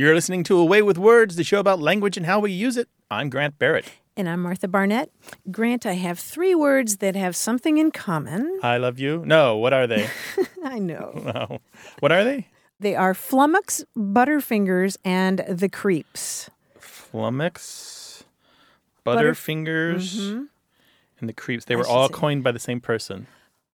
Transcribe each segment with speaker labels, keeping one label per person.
Speaker 1: You're listening to A Way with Words, the show about language and how we use it. I'm Grant Barrett.
Speaker 2: And I'm Martha Barnette. Grant, I have three words that have something in common.
Speaker 1: I love you. No, what are they?
Speaker 2: I know.
Speaker 1: oh. What are they?
Speaker 2: They are Flummox, Butterfingers, and the Creeps.
Speaker 1: Flummox,
Speaker 2: Butter-
Speaker 1: Butterfingers,
Speaker 2: Mhm.
Speaker 1: and the Creeps. They were all
Speaker 2: say-
Speaker 1: coined by the same person.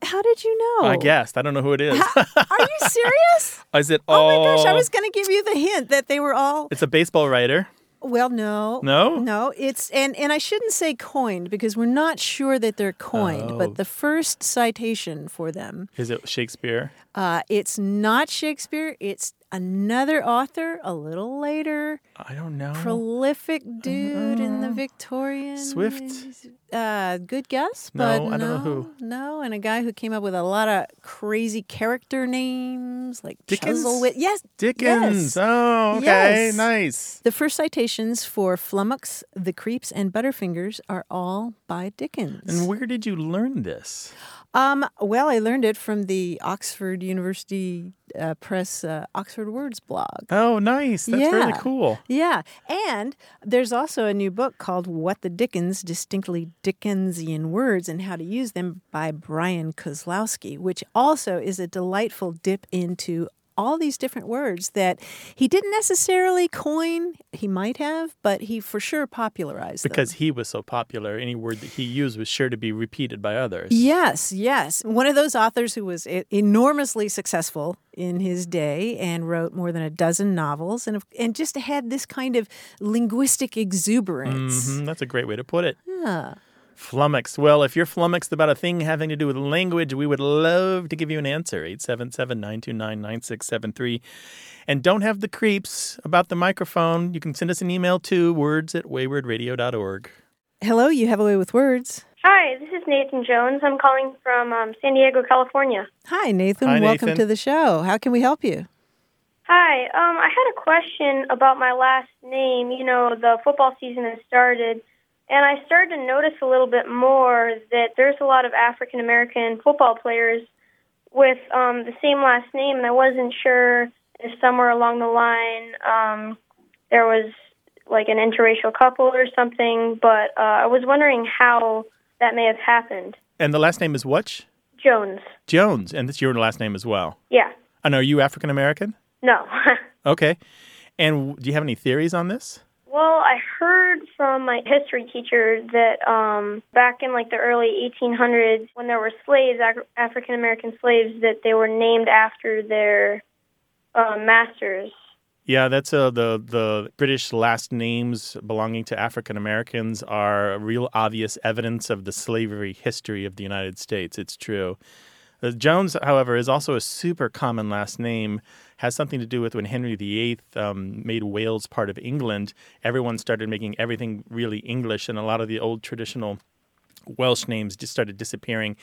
Speaker 2: How did you know?
Speaker 1: I guessed. I don't know who it is.
Speaker 2: Are you serious?
Speaker 1: is it all?
Speaker 2: oh my gosh, I was going to give you the hint that they were all.
Speaker 1: It's a baseball writer.
Speaker 2: Well, no.
Speaker 1: No?
Speaker 2: No, it's and and I shouldn't say coined because we're not sure that they're coined,
Speaker 1: Oh.
Speaker 2: but the first citation for them,
Speaker 1: Is it Shakespeare?
Speaker 2: uh, it's not Shakespeare, it's another author a little later,
Speaker 1: I don't know.
Speaker 2: prolific dude in the Victorian
Speaker 1: Swift?
Speaker 2: Uh, good guess,
Speaker 1: No,
Speaker 2: but
Speaker 1: I don't know
Speaker 2: no,
Speaker 1: who.
Speaker 2: No, and a guy who came up with a lot of crazy character names like
Speaker 1: Dickens?
Speaker 2: Chuzzlewit. Yes,
Speaker 1: Dickens.
Speaker 2: Yes.
Speaker 1: Oh, okay.
Speaker 2: Yes.
Speaker 1: Nice.
Speaker 2: The first citations for Flummox, The Creeps, and Butterfingers are all by Dickens.
Speaker 1: And where did you learn this?
Speaker 2: um, well, I learned it from the Oxford University uh, Press uh, Oxford Words blog.
Speaker 1: Oh, nice. That's really cool.
Speaker 2: Yeah, and there's also a new book called What the Dickens Distinctly Dickensian Words and How to Use Them by Bryan Kozlowski, which also is a delightful dip into all these different words that he didn't necessarily coin, he might have, but he for sure popularized them.
Speaker 1: Because he was so popular, any word that he used was sure to be repeated by others.
Speaker 2: Yes, yes. One of those authors who was enormously successful in his day and wrote more than a dozen novels and and just had this kind of linguistic exuberance.
Speaker 1: Mhm, That's a great way to put it.
Speaker 2: Yeah.
Speaker 1: Flummoxed. Well, if you're flummoxed about a thing having to do with language, we would love to give you an answer. 877 929 9673. And don't have the creeps about the microphone. You can send us an email to words at waywordradio.org.
Speaker 2: Hello, you have a way with words.
Speaker 3: Hi, this is Nathan Jones. I'm calling from um, San Diego, California.
Speaker 2: Hi, Nathan.
Speaker 1: Hi,
Speaker 2: Welcome
Speaker 1: Nathan.
Speaker 2: to the show. How can we help you?
Speaker 3: Hi, um, I had a question about my last name. You know, the football season has started, and I started to notice a little bit more that there's a lot of African American football players with um, the same last name, and I wasn't sure if somewhere along the line um, there was like an interracial couple or something, but uh, I was wondering how that may have happened.
Speaker 1: And the last name is what?
Speaker 3: Jones.
Speaker 1: Jones. And that's your last name as well.
Speaker 3: Yeah.
Speaker 1: And are you African American?
Speaker 3: No.
Speaker 1: Okay. And do you have any theories on this?
Speaker 3: Well, I heard from my history teacher that um, back in like the early 1800s, when there were slaves, Ac- African American slaves, that they were named after their uh, masters.
Speaker 1: Yeah, that's uh, the the British last names belonging to African Americans are real obvious evidence of the slavery history of the United States. It's true. Uh, Jones, however, is also a super common last name. Has something to do with when Henry VIII um, made Wales part of England. Everyone started making everything really English, and a lot of the old traditional Welsh names just started disappearing.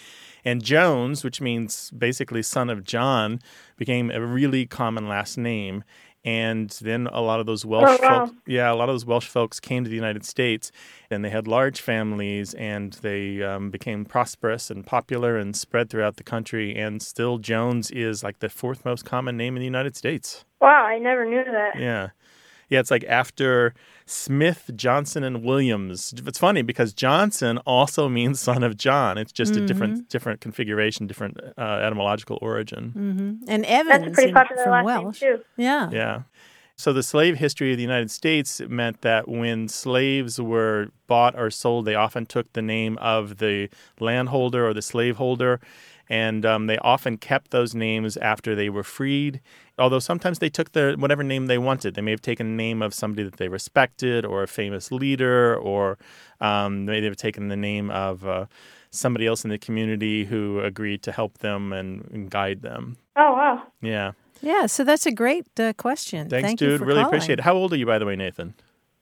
Speaker 1: And Jones, which means basically son of John, became a really common last name. And then a lot of those Welsh
Speaker 3: Oh, wow.
Speaker 1: folk, yeah, a lot of those Welsh folks came to the United States, and they had large families, and they um, became prosperous and popular and spread throughout the country. And still, Jones is like the fourth most common name in the United States.
Speaker 3: Wow, I never knew that.
Speaker 1: Yeah. Yeah, it's like after Smith, Johnson, and Williams. It's funny because Johnson also means son of John. It's just a different different configuration, different uh, etymological origin.
Speaker 2: hmm And
Speaker 3: That's
Speaker 2: Evans
Speaker 3: a pretty popular
Speaker 2: from
Speaker 3: last
Speaker 2: Welsh.
Speaker 3: name too.
Speaker 2: Yeah.
Speaker 1: Yeah. So the slave history of the United States meant that when slaves were bought or sold, they often took the name of the landholder or the slaveholder, and um, they often kept those names after they were freed. Although sometimes they took their whatever name they wanted. They may have taken the name of somebody that they respected, or a famous leader, or um, they may have taken the name of uh, somebody else in the community who agreed to help them and, and guide them.
Speaker 3: Oh wow.
Speaker 1: Yeah.
Speaker 2: Yeah, so that's a great uh, question.
Speaker 1: Thanks,
Speaker 2: Thank you
Speaker 1: dude.
Speaker 2: for
Speaker 1: Really
Speaker 2: calling.
Speaker 1: appreciate it. How old are you, by the way, Nathan?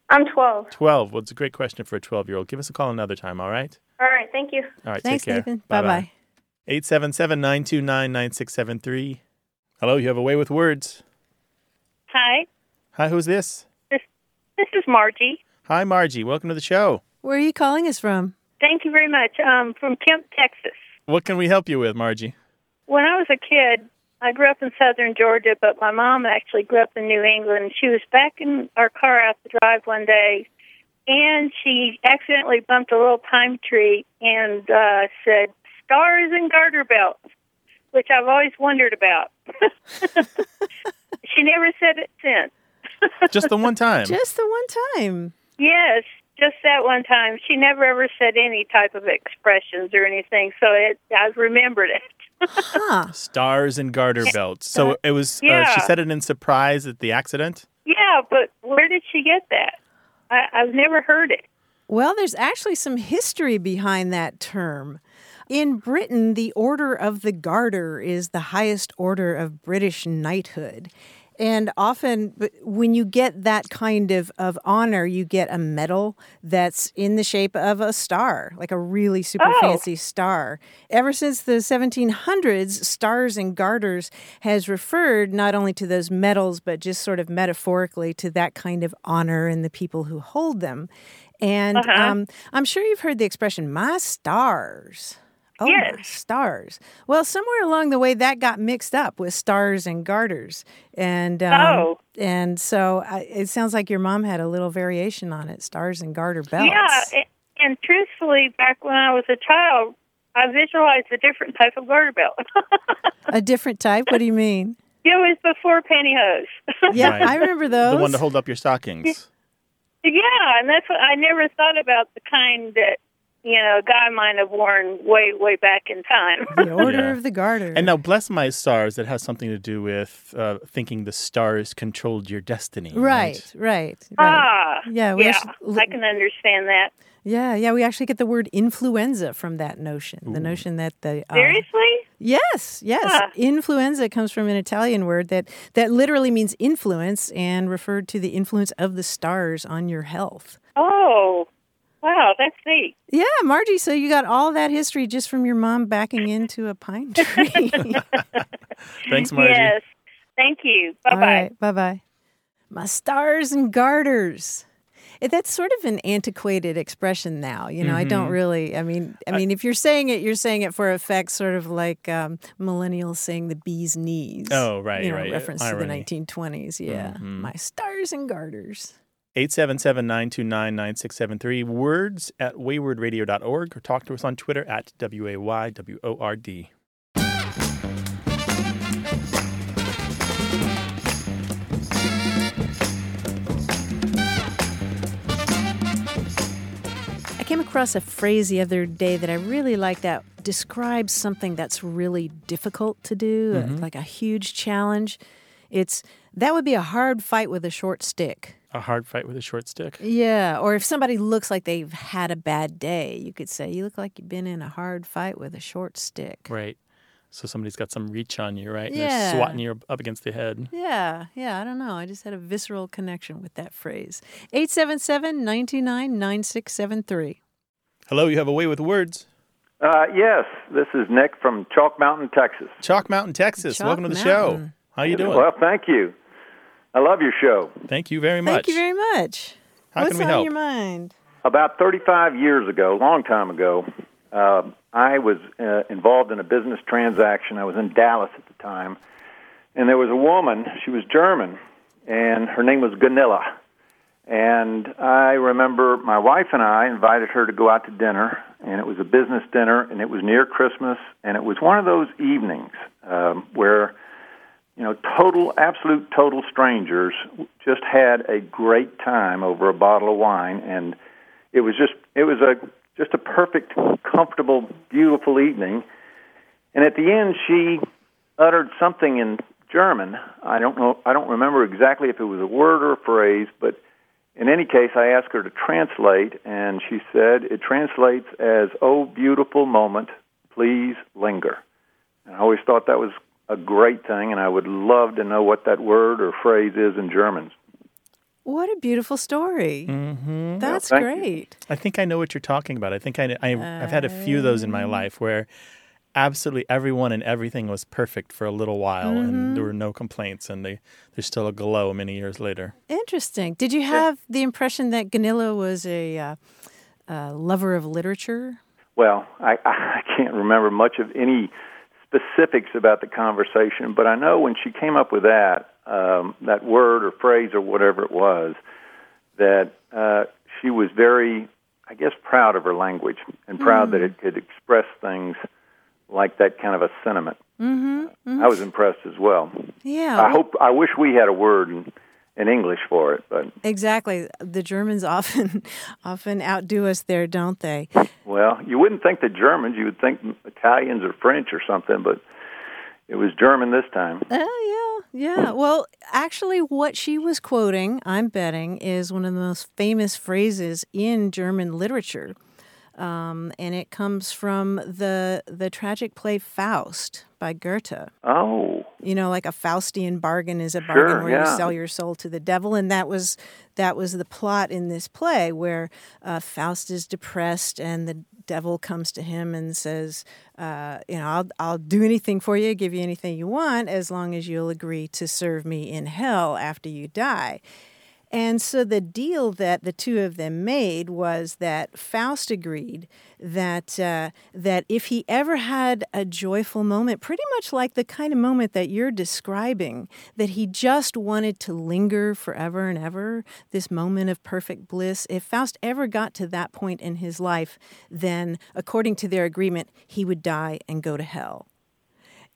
Speaker 3: I'm 12.
Speaker 1: 12. Well, it's a great question for a 12 year old. Give us a call another time, all right?
Speaker 3: All right, thank you.
Speaker 1: All right,
Speaker 2: Thanks,
Speaker 1: take care.
Speaker 2: Nathan. Bye bye.
Speaker 1: 877 929 9673. Hello, you have a way with words.
Speaker 4: Hi,
Speaker 1: Hi, who's this?
Speaker 4: this this is Margie.
Speaker 1: Hi, Margie. Welcome to the show.
Speaker 2: Where are you calling us from?
Speaker 4: Thank you very much. Um, from Kemp, Texas.
Speaker 1: What can we help you with, Margie?
Speaker 4: When I was a kid, I grew up in southern Georgia, but my mom actually grew up in New England. She was backing our car out the drive one day, and she accidentally bumped a little pine tree and uh, said, Stars and garter belts, which I've always wondered about. she never said it since.
Speaker 1: Just the one time.
Speaker 2: Just the one time.
Speaker 4: Yes, just that one time. She never ever said any type of expressions or anything, so it I remembered it.
Speaker 2: Huh.
Speaker 1: Stars and garter belts. So it was. Uh, she said it in surprise at the accident.
Speaker 4: yeah, but where did she get that? I, I've never heard it.
Speaker 2: Well, there's actually some history behind that term. In Britain, the Order of the Garter is the highest order of British knighthood. And often, when you get that kind of, of honor, you get a medal that's in the shape of a star, like a really super
Speaker 4: Oh.
Speaker 2: fancy star. Ever since the 1700s, stars and garters has referred not only to those medals, but just sort of metaphorically to that kind of honor and the people who hold them. And
Speaker 4: Uh-huh.
Speaker 2: um, I'm sure you've heard the expression, my stars. Oh,
Speaker 4: Yes.
Speaker 2: stars. Well, somewhere along the way, that got mixed up with stars and garters. And um,
Speaker 4: Oh.
Speaker 2: and so I, it sounds like your mom had a little variation on it stars and garter belts.
Speaker 4: Yeah, a- and truthfully, back when I was a child, I visualized a different type of garter belt.
Speaker 2: A different type? What do you mean?
Speaker 4: it was before pantyhose.
Speaker 2: Yeah,
Speaker 1: Right.
Speaker 2: I remember those.
Speaker 1: The one to hold up your stockings.
Speaker 4: yeah, and that's what I never thought about the kind that you know a guy might have worn way way back in time.
Speaker 2: the Order
Speaker 1: Yeah.
Speaker 2: of the Garter.
Speaker 1: And now, bless my stars, that has something to do with uh, thinking the stars controlled your destiny.
Speaker 2: right, right, right.
Speaker 4: ah,
Speaker 2: Yeah, we
Speaker 4: yeah,
Speaker 2: actually-
Speaker 4: I can understand that.
Speaker 2: Yeah, yeah, we actually get the word influenza from that notion. The notion that the uh,
Speaker 4: Seriously?
Speaker 2: Yes, yes.
Speaker 4: Huh.
Speaker 2: Influenza comes from an Italian word that that literally means influence and referred to the influence of the stars on your health.
Speaker 4: Oh, wow, that's neat.
Speaker 2: Yeah, Margie, so you got all that history just from your mom backing into a pine tree.
Speaker 1: Thanks, Margie.
Speaker 4: Yes, thank you. Bye bye.
Speaker 2: right, bye bye. My stars and garters. Eh, That's sort of an antiquated expression now. You know, I don't
Speaker 1: Mm-hmm.
Speaker 2: really. I mean, I mean, if you're saying it, you're saying it for effect, sort of like um, millennials saying the bee's knees.
Speaker 1: Oh, right,
Speaker 2: you know,
Speaker 1: right.
Speaker 2: Reference
Speaker 1: Irony.
Speaker 2: to the 1920s. Yeah,
Speaker 1: Mhm.
Speaker 2: my stars and garters.
Speaker 1: 877 929 9673. Words at waywordradio.org or talk to us on Twitter at W-A-Y-W-O-R-D.
Speaker 2: I came across a phrase the other day that I really like that describes something that's really difficult to do, uh, like a huge challenge. It's that would be a hard fight with a short stick.
Speaker 1: A hard fight with a short stick.
Speaker 2: Yeah, or if somebody looks like they've had a bad day, you could say, You look like you've been in a hard fight with a short stick.
Speaker 1: Right. So somebody's got some reach on you, right? And
Speaker 2: Yeah.
Speaker 1: They're swatting you up against the head.
Speaker 2: Yeah, yeah, I don't know. I just had a visceral connection with that phrase. 877 929 9673.
Speaker 1: Hello, you have a way with words.
Speaker 5: Uh, yes, this is Nick from Chalk Mountain, Texas.
Speaker 1: Chalk Mountain, Texas.
Speaker 2: Chalk
Speaker 1: Welcome to the
Speaker 2: Mountain.
Speaker 1: show. How you doing?
Speaker 5: Well, thank you. I love your show.
Speaker 1: Thank you very much.
Speaker 2: Thank you very much.
Speaker 1: How
Speaker 2: What's
Speaker 1: can we
Speaker 2: on
Speaker 1: help?
Speaker 2: your mind?
Speaker 5: About 35 years ago, a long time ago, uh, I was uh, involved in a business transaction. I was in Dallas at the time, and there was a woman. She was German, and her name was Ganilla. And I remember my wife and I invited her to go out to dinner, and it was a business dinner, and it was near Christmas, and it was one of those evenings um, where you know, total, absolute, total strangers just had a great time over a bottle of wine, and it was just, it was a just a perfect, comfortable, beautiful evening. And at the end, she uttered something in German. I don't know, I don't remember exactly if it was a word or a phrase, but in any case, I asked her to translate, and she said it translates as "Oh, beautiful moment, please linger." And I always thought that was a great thing, and I would love to know what that word or phrase is in German.
Speaker 2: What a beautiful story.
Speaker 1: Mm-hmm.
Speaker 2: That's
Speaker 5: thank you.
Speaker 2: great.
Speaker 1: I think I know what you're talking about. I think I, I, I've had a few of those in my life where absolutely everyone and everything was perfect for a little while and there were no complaints and they, there's still a glow many years later.
Speaker 2: Interesting. Did you have the impression that Ganilla was a uh, uh, lover of literature?
Speaker 5: Well, I, I can't remember much of any specifics about the conversation, but I know when she came up with that um, that word or phrase or whatever it was, that uh, she was very, I guess, proud of her language and proud
Speaker 2: Mm.
Speaker 5: that it could express things like that kind of a sentiment.
Speaker 2: Mm-hmm.
Speaker 5: I was impressed as well.
Speaker 2: Yeah.
Speaker 5: I hope I wish we had a word in, in English for it, but
Speaker 2: Exactly. The Germans often often outdo us there, don't they?
Speaker 5: well, you wouldn't think the Germans. You would think Italians or French or something, but it was German this time.
Speaker 2: Oh, yeah. Yeah. Well, actually, what she was quoting, I'm betting, is one of the most famous phrases in German literature. Um, and it comes from the the tragic play Faust by Goethe.
Speaker 5: Oh,
Speaker 2: You know, like a Faustian bargain is a bargain
Speaker 5: Sure,
Speaker 2: where
Speaker 5: yeah.
Speaker 2: you sell your soul to the devil, and that was that was the plot in this play, where uh, Faust is depressed and the devil comes to him and says, uh, "You know, I'll I'll do anything for you, give you anything you want, as long as you'll agree to serve me in hell after you die." And so the deal that the two of them made was that Faust agreed that uh, that if he ever had a joyful moment, pretty much like the kind of moment that you're describing, that he just wanted to linger forever and ever, this moment of perfect bliss. If Faust ever got to that point in his life, then according to their agreement, he would die and go to hell.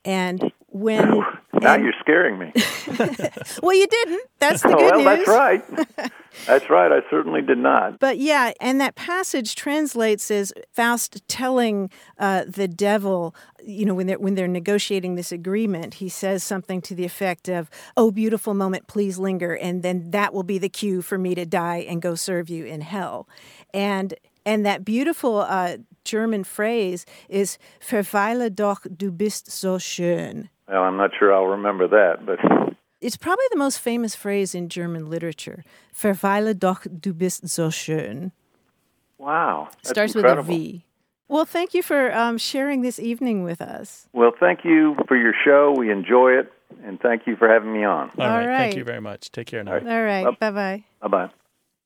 Speaker 2: And when
Speaker 5: now you're scaring me.
Speaker 2: well, you didn't. That's the good
Speaker 5: well,
Speaker 2: news.
Speaker 5: that's right. that's right. I certainly did not.
Speaker 2: But yeah, and that passage translates as Faust telling uh, the devil, you know, when they're when they're negotiating this agreement, he says something to the effect of, "Oh, beautiful moment, please linger," and then that will be the cue for me to die and go serve you in hell. And and that beautiful uh, German phrase is "Verweile doch, du bist so schön."
Speaker 5: Well, I'm not sure I'll remember that, but
Speaker 2: It's probably the most famous phrase in German literature. "Verweile doch, du bist so schön."
Speaker 5: wow, that's
Speaker 2: starts
Speaker 5: incredible.
Speaker 2: with a V. Well, thank you for um, sharing this evening with us.
Speaker 5: Well, thank you for your show. We enjoy it, and thank you for having me on.
Speaker 1: All
Speaker 2: All
Speaker 1: right. Thank you very much. Take care now.
Speaker 5: All right.
Speaker 2: All right. Bye bye.
Speaker 5: Bye bye.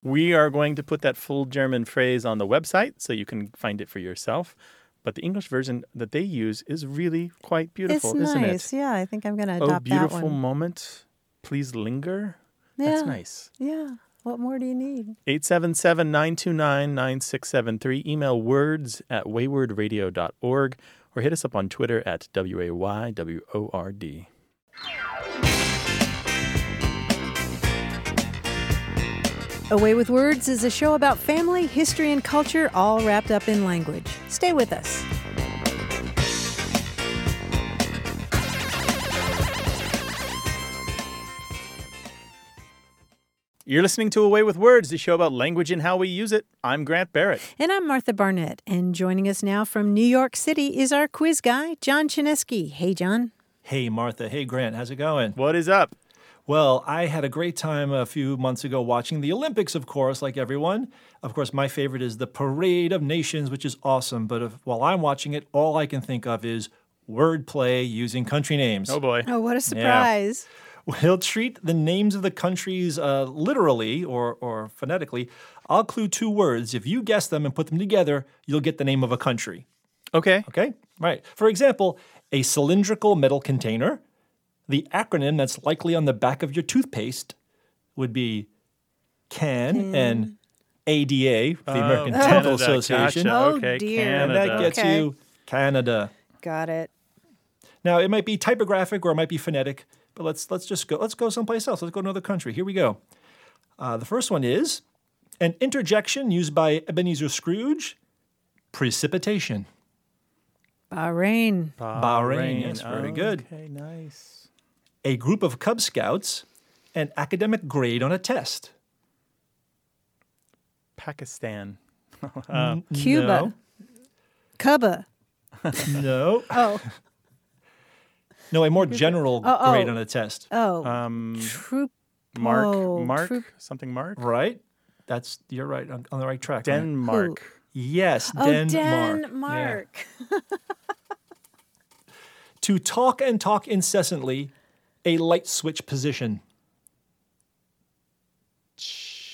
Speaker 1: We are going to put that full German phrase on the website so you can find it for yourself. But the English version that they use is really quite beautiful,
Speaker 2: it's
Speaker 1: isn't
Speaker 2: nice.
Speaker 1: it?
Speaker 2: Yeah, I think I'm going to
Speaker 1: Oh,
Speaker 2: adopt that
Speaker 1: beautiful
Speaker 2: one.
Speaker 1: moment. Please linger.
Speaker 2: Yeah.
Speaker 1: That's nice.
Speaker 2: Yeah. What more do you need?
Speaker 1: 877 929 9673. Email words at waywordradio.org or hit us up on Twitter at W A Y W O R D.
Speaker 2: A Way with Words is a show about family, history, and culture, all wrapped up in language. Stay with us.
Speaker 1: You're listening to A Way with Words, the show about language and how we use it. I'm Grant Barrett.
Speaker 2: And I'm Martha Barnette. And joining us now from New York City is our quiz guy, John Chaneski. Hey, John.
Speaker 6: Hey, Martha. Hey, Grant. How's it going?
Speaker 1: What is up?
Speaker 6: Well, I had a great time a few months ago watching the Olympics, of course, like everyone. Of course, my favorite is the Parade of Nations, which is awesome. But if, while I'm watching it, all I can think of is wordplay using country names.
Speaker 1: Oh boy.
Speaker 2: Oh, what a surprise.
Speaker 6: We'll treat the names of the countries uh, literally or, or phonetically. I'll clue two words. If you guess them and put them together, you'll get the name of a country.
Speaker 1: Okay.
Speaker 6: Okay? Right. For example, a cylindrical metal container. The acronym that's likely on the back of your toothpaste would be CAN and ADA, the American
Speaker 1: Oh,
Speaker 6: Dental
Speaker 1: Canada,
Speaker 6: Association.
Speaker 1: gotcha.
Speaker 2: Oh,
Speaker 1: okay,
Speaker 2: dear.
Speaker 6: And that gets
Speaker 2: Okay.
Speaker 6: you Canada.
Speaker 2: Got it.
Speaker 6: Now it might be typographic or it might be phonetic, but let's let's just go. Let's go someplace else. Let's go to another country. Here we go. Uh, the first one is an interjection used by Ebenezer Scrooge. Precipitation.
Speaker 2: Bahrain.
Speaker 6: Bahrain, yes, very good.
Speaker 1: Okay, nice.
Speaker 6: A group of Cub Scouts. An academic grade on a test.
Speaker 1: Pakistan.
Speaker 2: Cuba. Cuba.
Speaker 6: No. no.
Speaker 2: Oh,
Speaker 6: No, a more general
Speaker 2: Oh, oh.
Speaker 6: grade on a test.
Speaker 2: oh.
Speaker 1: Um,
Speaker 2: Troop.
Speaker 1: Mark,
Speaker 2: Oh,
Speaker 1: Mark,
Speaker 2: troop-
Speaker 1: something Mark.
Speaker 6: Right? That's you're right on, on the right track. man.
Speaker 1: Denmark.
Speaker 6: Yes,
Speaker 2: Oh,
Speaker 6: Denmark. Yeah.
Speaker 2: Denmark.
Speaker 6: To talk and talk incessantly, a light switch position.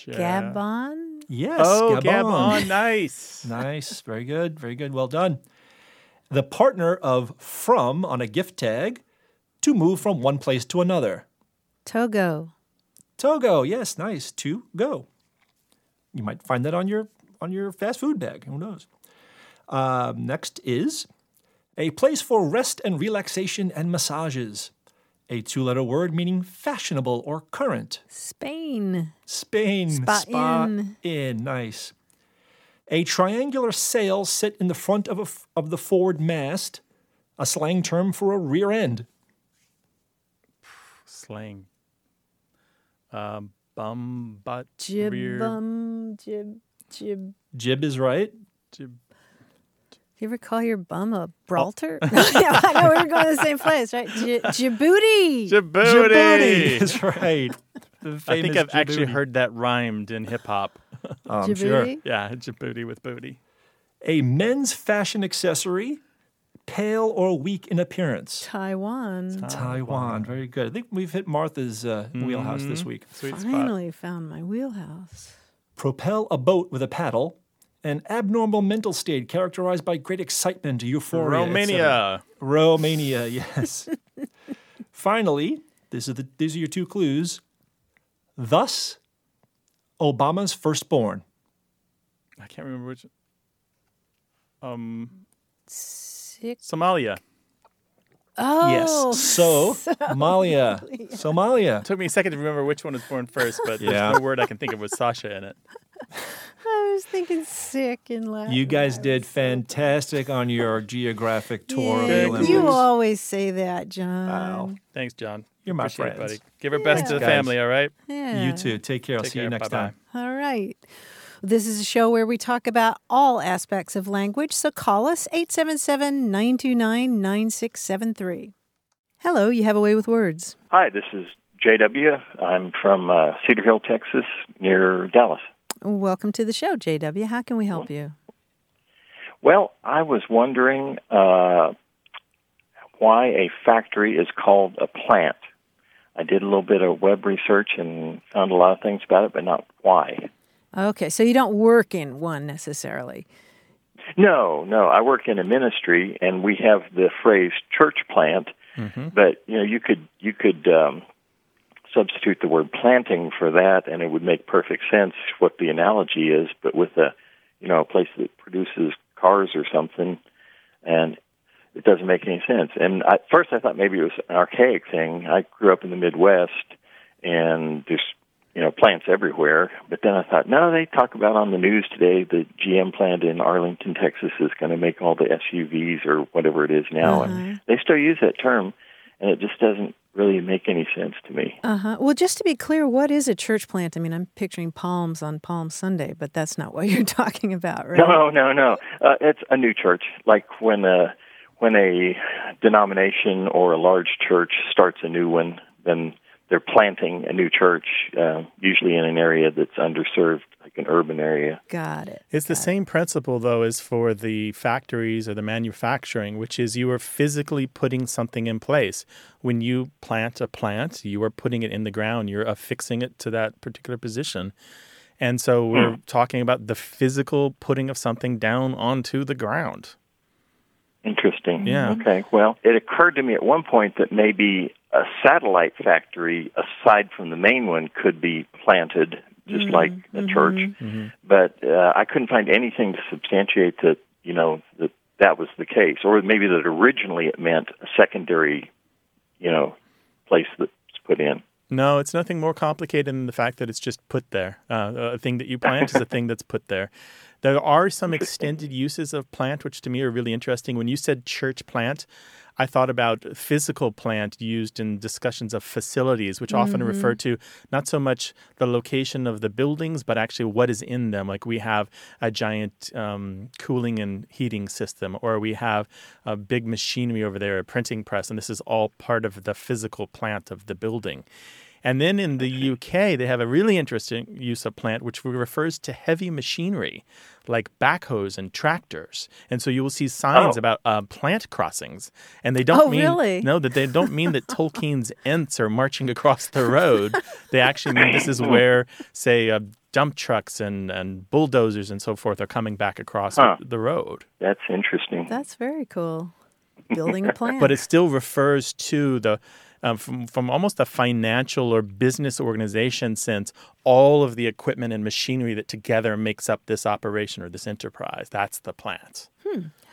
Speaker 2: Gabon.
Speaker 6: Yes,
Speaker 1: Oh,
Speaker 6: Gabon.
Speaker 1: Gabon. Nice.
Speaker 6: Nice, very good, very good, well done. the partner of from on a gift tag to move from one place to another.
Speaker 2: Togo.
Speaker 6: Togo, yes, nice. To go. You might find that on your on your fast food bag. Who knows? Um, next is a place for rest and relaxation and massages. A two-letter word meaning fashionable or current.
Speaker 2: Spain.
Speaker 6: Spain.
Speaker 2: Spa in.
Speaker 6: in. Nice. A triangular sail set in the front of, a f of the forward mast, a slang term for a rear end.
Speaker 1: Slang. Um, bum, butt,
Speaker 2: Jib
Speaker 1: rear,
Speaker 2: bum jib jib.
Speaker 6: Jib is right.
Speaker 1: jib.
Speaker 2: You ever call your bum a brawlter? yeah, I know we were going to the same place, right? J- Djibouti.
Speaker 1: Djibouti.
Speaker 6: That's right. The
Speaker 1: I think I've actually heard that rhymed in hip hop.
Speaker 6: Oh, I'm sure.
Speaker 2: Djibouti.
Speaker 1: Yeah, Djibouti with booty.
Speaker 6: A men's fashion accessory, pale or weak in appearance.
Speaker 2: Taiwan.
Speaker 6: Taiwan. Very good. I think we've hit Martha's uh, wheelhouse this week.
Speaker 1: Sweet spot.
Speaker 2: Finally found my wheelhouse.
Speaker 6: Propel a boat with a paddle. An abnormal mental state characterized by great excitement, euphoria.
Speaker 1: Romania.
Speaker 6: Romania, yes. Finally, this is the, these are your two clues. Thus, Obama's firstborn.
Speaker 1: I can't remember which. Um,
Speaker 2: Six.
Speaker 1: Somalia.
Speaker 2: Oh,
Speaker 6: yes. So, Somalia. Somalia.
Speaker 1: Took me a second to remember which one was born first, but
Speaker 6: Yeah.
Speaker 1: there's no word I can think of with Sasha in it.
Speaker 2: I was thinking sick in Latin.
Speaker 6: You guys did fantastic on your geographic tour of the
Speaker 2: Yeah,
Speaker 6: Olympics.
Speaker 2: you always say that, John.
Speaker 6: Wow.
Speaker 1: Thanks, John.
Speaker 6: You're my
Speaker 1: Appreciate it,
Speaker 6: friends.
Speaker 1: buddy. Give her best to the
Speaker 6: Guys.
Speaker 1: family, all right?
Speaker 2: Yeah.
Speaker 6: You too. Take care. I'll
Speaker 1: Take
Speaker 6: see you
Speaker 1: care.
Speaker 6: next
Speaker 1: Bye-bye.
Speaker 6: time.
Speaker 2: All right. This is a show where we talk about all aspects of language, so call us 877 929 9673. Hello, you have a way with words.
Speaker 7: Hi, this is JW. I'm from uh, Cedar Hill, Texas, near Dallas.
Speaker 2: Welcome to the show, JW. How can we help you?
Speaker 7: Well, I was wondering uh, why a factory is called a plant. I did a little bit of web research and found a lot of things about it, but not why.
Speaker 2: Okay, so you don't work in one necessarily.
Speaker 7: No, no. I work in a ministry, and we have the phrase church plant. But you know, you could you could um, substitute the word planting for that, and it would make perfect sense what the analogy is. But with a you know a place that produces cars or something, and it doesn't make any sense. And at first, I thought maybe it was an archaic thing. I grew up in the Midwest, and there's you know plants everywhere. But then I thought, no, they talk about on the news today the GM plant in Arlington, Texas, is going to make all the SUVs or whatever it is now, and mm-hmm. they still use that term, and it just doesn't really make any sense to me.
Speaker 2: Uh huh. Well, just to be clear, what is a church plant? I mean, I'm picturing palms on Palm Sunday, but that's not what you're talking about, right?
Speaker 7: No, no, no. Uh, it's a new church. Like when a when a denomination or a large church starts a new one, then they're planting a new church, uh, usually in an area that's underserved, like an urban area.
Speaker 2: Got it.
Speaker 1: It's the same principle, though, as for the factories or the manufacturing, which is you are physically putting something in place. When you plant a plant, you are putting it in the ground, you're affixing it to that particular position. And so we're talking about the physical putting of something down onto the ground.
Speaker 7: Interesting.
Speaker 1: Yeah.
Speaker 7: Okay. Well, it occurred to me at one point that maybe a satellite factory aside from the main one could be planted just like a church, but uh, I couldn't find anything to substantiate that you know that that was the case, or maybe that originally it meant a secondary, you know, place that's put in.
Speaker 1: No, it's nothing more complicated than the fact that it's just put there. Uh, a thing that you plant is a thing that's put there. There are some extended uses of plant, which to me are really interesting. When you said church plant, I thought about physical plant used in discussions of facilities, which often refer to not so much the location of the buildings, but actually what is in them. Like we have a giant um, cooling and heating system, or we have a big machinery over there, a printing press, and this is all part of the physical plant of the building. And then in the UK, they have a really interesting use of plant, which refers to heavy machinery like backhoes and tractors. And so you will see signs
Speaker 7: Oh.
Speaker 1: about uh, plant crossings. And they don't
Speaker 2: Oh,
Speaker 1: mean
Speaker 2: really?
Speaker 1: no, that they don't mean that Tolkien's Ents are marching across the road. They actually mean this is where, say, uh, dump trucks and, and bulldozers and so forth are coming back across
Speaker 7: Huh.
Speaker 1: the road.
Speaker 7: That's interesting.
Speaker 2: That's very cool. Building a plant.
Speaker 1: But it still refers to the um, from from almost a financial or business organization sense, all of the equipment and machinery that together makes up this operation or this enterprise. That's the plant.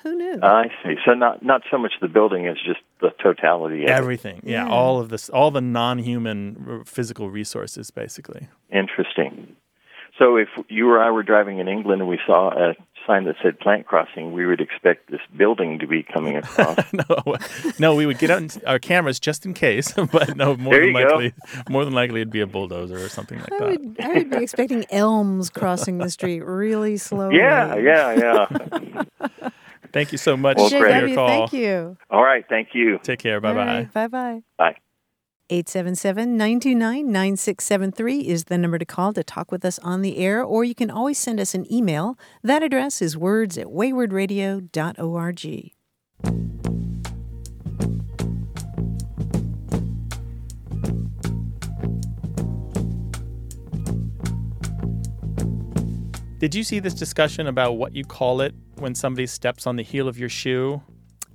Speaker 2: Who knew?
Speaker 7: I see. So not not so much the building as just the totality. Of it.
Speaker 1: Everything, yeah,
Speaker 2: Yeah.
Speaker 1: all of this, all the non-human r- physical resources, basically.
Speaker 7: Interesting. So if you or I were driving in England and we saw a sign that said plant crossing, we would expect this building to be coming across.
Speaker 1: no, no, we would get out our cameras just in case, but no, more
Speaker 7: There
Speaker 1: than
Speaker 7: you go.
Speaker 1: likely, more than likely, it'd be a bulldozer or something like
Speaker 2: I
Speaker 1: that.
Speaker 2: would, I would be expecting elms crossing the street really slowly.
Speaker 7: yeah, yeah, yeah.
Speaker 1: Thank you so much
Speaker 7: Well,
Speaker 1: for your call.
Speaker 2: thank you.
Speaker 7: All right. Thank you.
Speaker 1: Take care. Bye bye.
Speaker 2: Bye bye.
Speaker 7: Bye.
Speaker 2: 877 929 9673 is the number to call to talk with us on the air, or you can always send us an email. That address is words at waywordradio.org.
Speaker 1: Did you see this discussion about what you call it when somebody steps on the heel of your shoe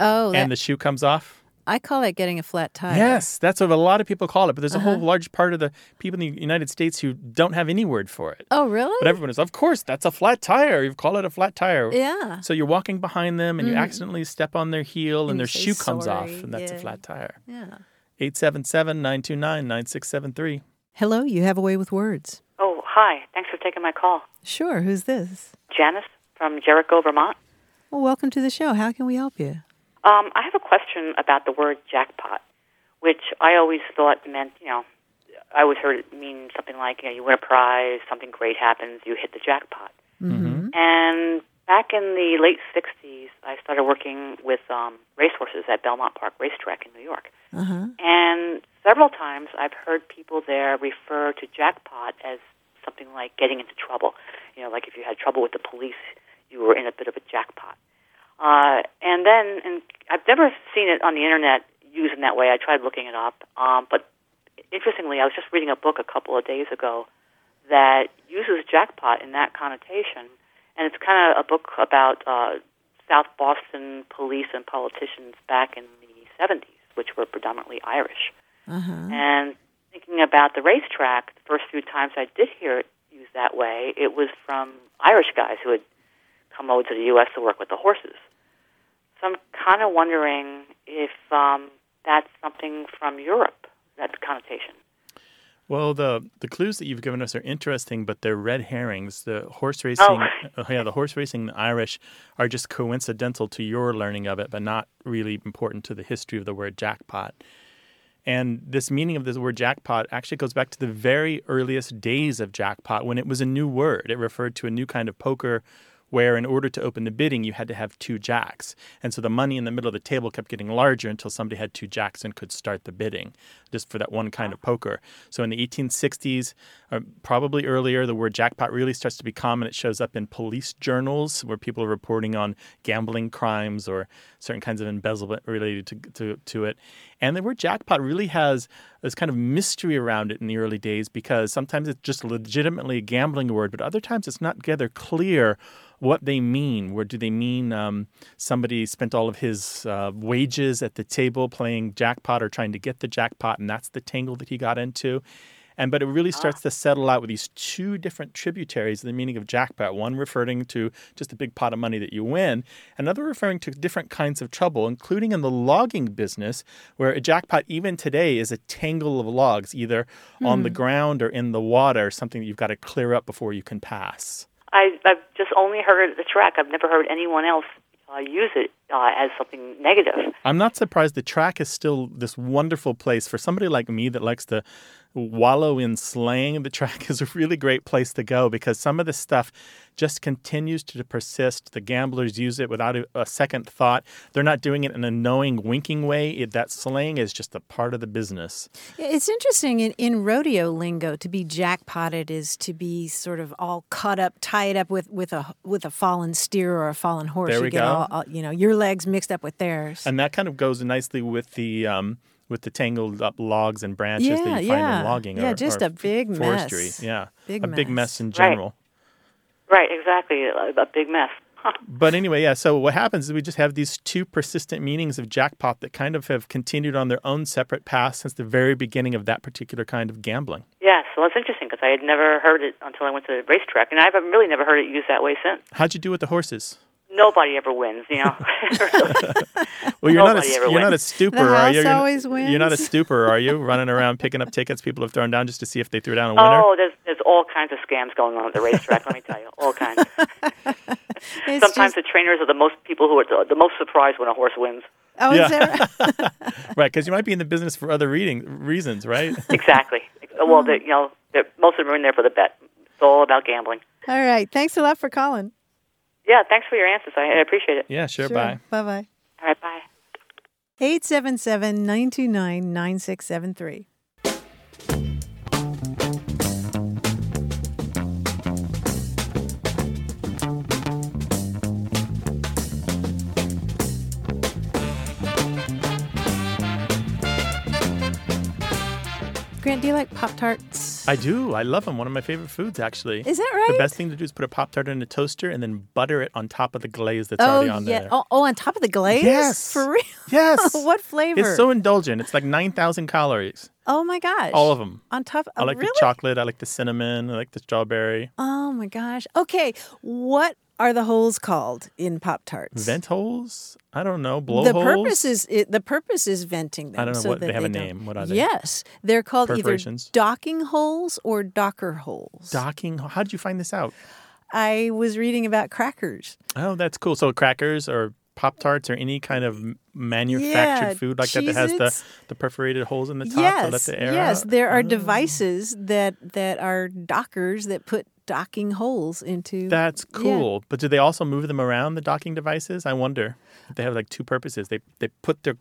Speaker 2: Oh, that,
Speaker 1: and the shoe comes off?
Speaker 2: I call it getting a flat tire.
Speaker 1: Yes, that's what a lot of people call it. But there's a
Speaker 2: Uh-huh.
Speaker 1: whole large part of the people in the United States who don't have any word for it.
Speaker 2: Oh, really?
Speaker 1: But everyone is, of course, that's a flat tire. You call it a flat tire.
Speaker 2: yeah.
Speaker 1: So you're walking behind them and you accidentally step on their heel and,
Speaker 2: And
Speaker 1: their shoe comes off, and that's a flat tire.
Speaker 2: Yeah.
Speaker 1: 877 929 9673.
Speaker 2: Hello, you have a way with words.
Speaker 8: Oh, hi. Thanks for taking my call.
Speaker 2: Sure, who's this?
Speaker 8: Janice from Jericho, Vermont.
Speaker 2: Well, welcome to the show. How can we help you?
Speaker 8: Um, I have a question about the word jackpot, which I always thought meant, you know, I always heard it mean something like, you know, you win a prize, something great happens, you hit the jackpot.
Speaker 2: Mm-hmm.
Speaker 8: And back in the late 60s, I started working with um, racehorses at Belmont Park Racetrack in New York.
Speaker 2: Uh-huh.
Speaker 8: And several times I've heard people there refer to jackpot as something like getting into trouble. You know, like if you had trouble with the police, you were in a bit of a jackpot. Uh, and then, and I've never seen it on the internet used in that way. I tried looking it up. Um, but interestingly, I was just reading a book a couple of days ago that uses jackpot in that connotation. And it's kind of a book about uh, South Boston police and politicians back in the 70s, which were predominantly Irish.
Speaker 2: Uh-huh.
Speaker 8: And thinking about the racetrack, the first few times I did hear it used that way, it was from Irish guys who had come over to the U.S. to work with the horses. So I'm kind of wondering if um, that's something from Europe, that connotation.
Speaker 1: Well, the the clues that you've given us are interesting, but they're red herrings. The horse racing, uh, yeah, the horse racing the Irish are just coincidental to your learning of it, but not really important to the history of the word jackpot. And this meaning of this word jackpot actually goes back to the very earliest days of jackpot when it was a new word. It referred to a new kind of poker where in order to open the bidding you had to have two jacks. And so the money in the middle of the table kept getting larger until somebody had two jacks and could start the bidding just for that one kind of poker. So in the 1860s, or uh, probably earlier, the word jackpot really starts to be common. It shows up in police journals where people are reporting on gambling crimes or certain kinds of embezzlement related to, to, to it. And the word jackpot really has this kind of mystery around it in the early days because sometimes it's just legitimately a gambling word, but other times it's not together clear what they mean. Where do they mean um, somebody spent all of his uh, wages at the table playing jackpot or trying to get the jackpot, and that's the tangle that he got into? And but it really starts to settle out with these two different tributaries the meaning of jackpot. One referring to just a big pot of money that you win, another referring to different kinds of trouble, including in the logging business, where a jackpot even today is a tangle of logs, either on the ground or in the water, something that you've got to clear up before you can pass.
Speaker 8: I, I've just only heard the track. I've never heard anyone else uh, use it uh, as something negative.
Speaker 1: I'm not surprised the track is still this wonderful place for somebody like me that likes to wallow in slang, the track is a really great place to go because some of the stuff just continues to persist. The gamblers use it without a, a second thought. They're not doing it in a knowing, winking way. It, that slang is just a part of the business.
Speaker 2: It's interesting in, in rodeo lingo to be jackpotted is to be sort of all cut up, tied up with, with a with a fallen steer or a fallen horse.
Speaker 1: There
Speaker 2: you
Speaker 1: we
Speaker 2: get
Speaker 1: go.
Speaker 2: All, all- you know your legs mixed up with theirs.
Speaker 1: And that kind of goes nicely with the um, with the tangled up logs and branches
Speaker 2: Yeah,
Speaker 1: that you find
Speaker 2: yeah.
Speaker 1: in logging.
Speaker 2: Yeah,
Speaker 1: or,
Speaker 2: just
Speaker 1: or
Speaker 2: a big
Speaker 1: forestry.
Speaker 2: mess.
Speaker 1: Yeah,
Speaker 2: Big
Speaker 1: a big
Speaker 2: mess.
Speaker 1: mess in general.
Speaker 8: Right, exactly. A, a big mess. Huh.
Speaker 1: But anyway, yeah. So what happens is we just have these two persistent meanings of jackpot that kind of have continued on their own separate paths since the very beginning of that particular kind of gambling.
Speaker 8: Yes, well, it's interesting because I had never heard it until I went to the racetrack, and I've really never heard it used that way since.
Speaker 1: How'd you do with the horses?
Speaker 8: Nobody ever wins, you know.
Speaker 1: Well, you're not a
Speaker 8: ever
Speaker 1: you're not a stooper,
Speaker 2: The
Speaker 1: are
Speaker 2: house
Speaker 1: you? You're,
Speaker 2: always
Speaker 1: You're not a
Speaker 2: wins.
Speaker 1: stooper, are you? Running around picking up tickets people have thrown down just to see if they threw down a winner.
Speaker 8: oh, there's there's all kinds of scams going on at the racetrack. let me tell you, all kinds. Sometimes
Speaker 2: just-
Speaker 8: the trainers are the most people who are the, the most surprised when a horse wins.
Speaker 2: oh, is
Speaker 1: Yeah.
Speaker 2: there?
Speaker 1: Right, because you might be in the business for other reading reasons, right?
Speaker 8: Exactly. well, you know, they're, most of them are in there for the bet. It's all about gambling.
Speaker 2: All right. Thanks a lot for calling.
Speaker 8: Yeah, thanks for your answers. I, I appreciate it.
Speaker 1: yeah, sure. Bye.
Speaker 2: Bye bye.
Speaker 8: All right, bye.
Speaker 2: 877 929 9673. Grant, do you like Pop Tarts?
Speaker 1: I do. I love them. One of my favorite foods, actually.
Speaker 2: Is that right?
Speaker 1: The best thing to do is put a Pop Tart in a toaster and then butter it on top of the glaze that's
Speaker 2: Oh,
Speaker 1: already on
Speaker 2: yeah.
Speaker 1: there.
Speaker 2: Oh, oh, on top of the glaze?
Speaker 1: Yes.
Speaker 2: For real?
Speaker 1: Yes.
Speaker 2: what flavor?
Speaker 1: It's so indulgent. It's like 9,000 calories.
Speaker 2: oh, my gosh.
Speaker 1: All of them.
Speaker 2: On top
Speaker 1: I
Speaker 2: oh,
Speaker 1: like
Speaker 2: really?
Speaker 1: the chocolate. I like the cinnamon. I like the strawberry.
Speaker 2: Oh, my gosh. Okay. What are the holes called in Pop Tarts?
Speaker 1: Vent holes? I don't know. Blow
Speaker 2: the
Speaker 1: holes?
Speaker 2: purpose is it, the purpose is venting them.
Speaker 1: I don't know
Speaker 2: so
Speaker 1: what- they have a
Speaker 2: don't-
Speaker 1: name. What are they?
Speaker 2: Yes, they're called either docking holes or docker holes.
Speaker 1: Docking. How did you find this out?
Speaker 2: I was reading about crackers.
Speaker 1: Oh, that's cool. So crackers or Pop Tarts or any kind of manufactured
Speaker 2: Yeah,
Speaker 1: food like that that has the, the perforated holes in the top to let
Speaker 2: yes,
Speaker 1: the air
Speaker 2: yes,
Speaker 1: out?
Speaker 2: there are devices that that are dockers that put docking holes into.
Speaker 1: That's
Speaker 2: Yeah.
Speaker 1: cool. But do they also move them around the docking devices? I wonder. They have like two purposes. They they put their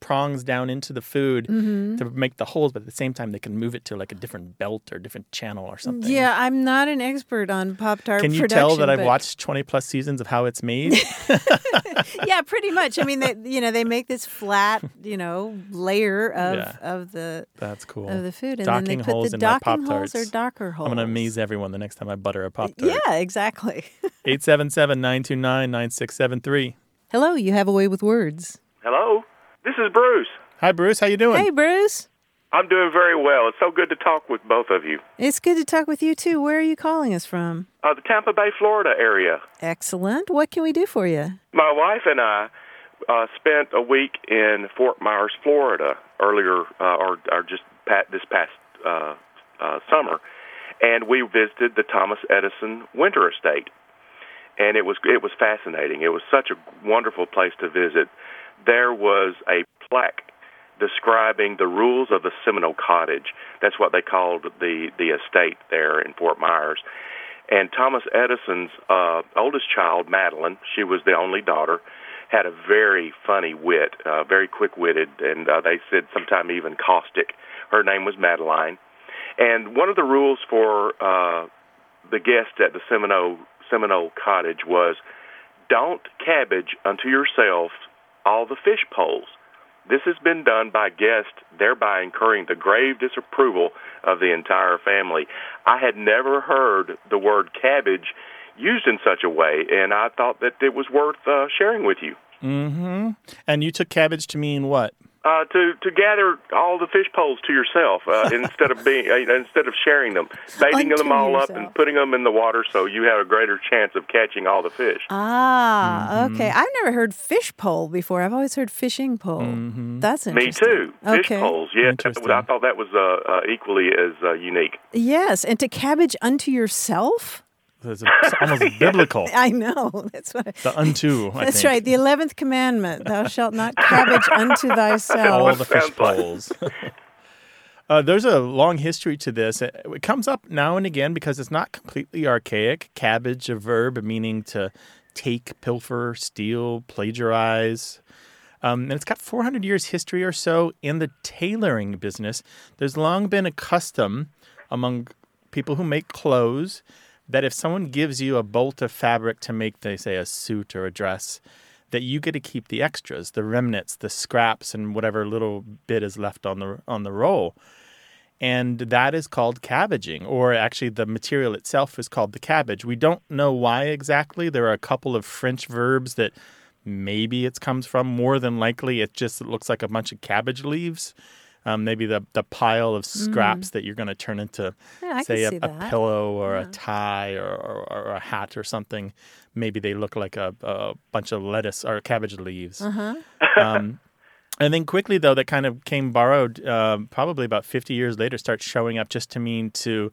Speaker 1: prongs down into the food
Speaker 2: Mm-hmm.
Speaker 1: to make the holes, but at the same time they can move it to like a different belt or different channel or something.
Speaker 2: Yeah, I'm not an expert on Pop Tart.
Speaker 1: Can you tell that I've watched 20 plus seasons of how it's made?
Speaker 2: yeah, pretty much. I mean, they, you know, they make this flat, you know, layer of
Speaker 1: Yeah.
Speaker 2: of the
Speaker 1: That's cool.
Speaker 2: of the food, and
Speaker 1: Docking
Speaker 2: then they put
Speaker 1: holes
Speaker 2: the docking holes or docker holes.
Speaker 1: I'm going to amaze everyone the next time I butter a Pop Tart.
Speaker 2: Yeah, exactly.
Speaker 1: 877 929 9673.
Speaker 2: Hello, you have a way with words.
Speaker 9: Hello, this is Bruce.
Speaker 1: Hi, Bruce. How you doing?
Speaker 2: Hey, Bruce.
Speaker 9: I'm doing very well. It's so good to talk with both of you.
Speaker 2: It's good to talk with you too. Where are you calling us from?
Speaker 9: Uh, the Tampa Bay, Florida area.
Speaker 2: Excellent. What can we do for you?
Speaker 9: My wife and I uh, spent a week in Fort Myers, Florida, earlier, uh, or, or just pat, this past uh, uh, summer, and we visited the Thomas Edison Winter Estate, and it was it was fascinating. It was such a wonderful place to visit. There was a plaque describing the rules of the Seminole Cottage. That's what they called the the estate there in Fort Myers. And Thomas Edison's uh, oldest child, Madeline, she was the only daughter, had a very funny wit, uh, very quick-witted, and uh, they said sometime even caustic. Her name was Madeline. And one of the rules for uh, the guests at the Seminole Seminole Cottage was, don't cabbage unto yourself all the fish poles. This has been done by guests, thereby incurring the grave disapproval of the entire family. I had never heard the word cabbage used in such a way, and I thought that it was worth uh, sharing with you.
Speaker 1: Mm-hmm. And you took cabbage to mean what?
Speaker 9: Uh, to to gather all the fish poles to yourself uh, instead of being uh, instead of sharing them, baiting
Speaker 2: Unto
Speaker 9: them all up and putting them in the water so you have a greater chance of catching all the fish.
Speaker 2: Ah,
Speaker 1: Mm-hmm.
Speaker 2: okay. I've never heard fish pole before. I've always heard fishing pole. That's interesting.
Speaker 9: Me too. Fish
Speaker 2: Okay.
Speaker 9: poles. Yeah, I thought that was uh, uh, equally as uh, unique.
Speaker 2: Yes, and to cabbage unto yourself.
Speaker 1: It's it's almost biblical.
Speaker 2: I know. That's what. I,
Speaker 1: The unto, I
Speaker 2: that's
Speaker 1: think.
Speaker 2: right. The eleventh commandment: Thou shalt not cabbage unto thyself.
Speaker 1: All
Speaker 2: thyself.
Speaker 1: the fish
Speaker 9: Sounds like-
Speaker 1: poles. Uh, there's a long history to this. It, it comes up now and again because it's not completely archaic. Cabbage, a verb meaning to take, pilfer, steal, plagiarize. Um, and it's got 400 years history or so in the tailoring business. There's long been a custom among people who make clothes that if someone gives you a bolt of fabric to make, they say, a suit or a dress, that you get to keep the extras, the remnants, the scraps, and whatever little bit is left on the on the roll. And that is called cabbaging, or actually, the material itself is called the cabbage. We don't know why exactly. There are a couple of French verbs that maybe it comes from. More than likely, it just looks like a bunch of cabbage leaves. Um, maybe the, the pile of scraps that you're going to turn into,
Speaker 2: Yeah,
Speaker 1: say, a, a pillow or a tie or, or, or a hat or something. Maybe they look like a, a bunch of lettuce or cabbage leaves.
Speaker 2: Uh-huh.
Speaker 1: Um, and then quickly, though, that kind of came borrowed um, probably about 50 years later, starts showing up just to mean to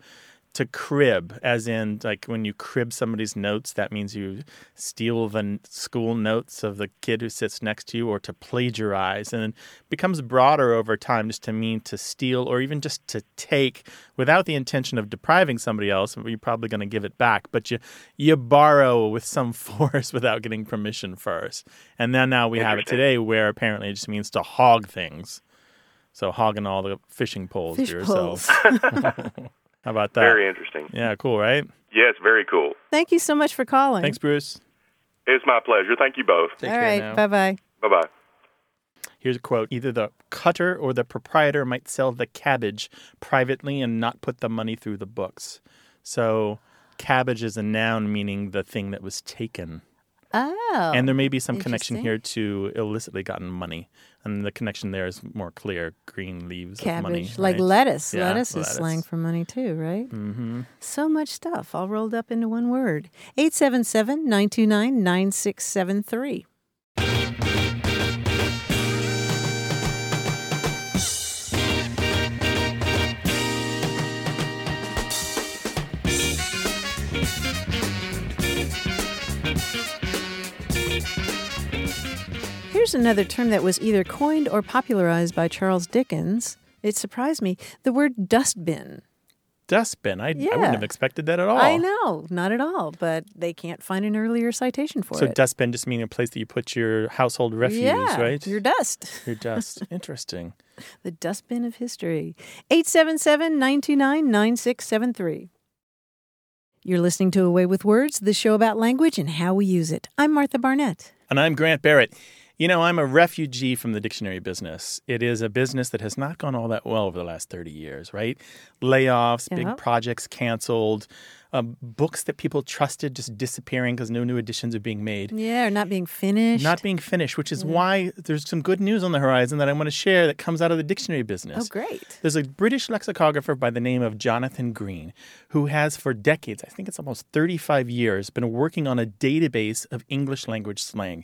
Speaker 1: to crib, as in like when you crib somebody's notes, that means you steal the school notes of the kid who sits next to you, or to plagiarize, and it becomes broader over time, just to mean to steal or even just to take without the intention of depriving somebody else. You're probably going to give it back, but you you borrow with some force without getting permission first, and then now we have it today, where apparently it just means to hog things. So hogging all the fishing poles
Speaker 2: Fish
Speaker 1: for yourself.
Speaker 2: poles.
Speaker 1: How about that?
Speaker 9: Very interesting.
Speaker 1: Yeah, cool, right?
Speaker 9: Yes, very cool.
Speaker 2: Thank you so much for calling.
Speaker 1: Thanks, Bruce.
Speaker 9: It's my pleasure. Thank you both.
Speaker 1: Take
Speaker 2: All
Speaker 1: care
Speaker 2: right. Bye bye.
Speaker 9: Bye bye.
Speaker 1: Here's a quote Either the cutter or the proprietor might sell the cabbage privately and not put the money through the books. So, cabbage is a noun meaning the thing that was taken.
Speaker 2: Oh.
Speaker 1: and there may be some connection here to illicitly gotten money. And the connection there is more clear green leaves
Speaker 2: cabbage,
Speaker 1: of money.
Speaker 2: like
Speaker 1: right?
Speaker 2: lettuce.
Speaker 1: Yeah,
Speaker 2: lettuce is slang for money too, right?
Speaker 1: Mm-hmm.
Speaker 2: So much stuff all rolled up into one word. 877 929 9673. Here's another term that was either coined or popularized by Charles Dickens. It surprised me. The word dustbin.
Speaker 1: Dustbin. I, I wouldn't have expected that at all.
Speaker 2: I know, not at all, but they can't find an earlier citation for
Speaker 1: So
Speaker 2: it.
Speaker 1: So, dustbin just meaning a place that you put your household refuse,
Speaker 2: yeah,
Speaker 1: right?
Speaker 2: Your dust.
Speaker 1: Your dust. Interesting.
Speaker 2: The dustbin of history. 877 929 9673. You're listening to A Way with Words, the show about language and how we use it. I'm Martha Barnette.
Speaker 1: And I'm Grant Barrett. You know, I'm a refugee from the dictionary business. It is a business that has not gone all that well over the last 30 years, right? Layoffs,
Speaker 2: Yeah.
Speaker 1: big projects canceled, um, books that people trusted just disappearing because no new editions are being made.
Speaker 2: Yeah, or not being finished.
Speaker 1: Not being finished, which is why there's some good news on the horizon that I want to share that comes out of the dictionary business.
Speaker 2: oh, great.
Speaker 1: There's a British lexicographer by the name of Jonathon Green who has for decades, I think it's almost 35 years, been working on a database of English language slang.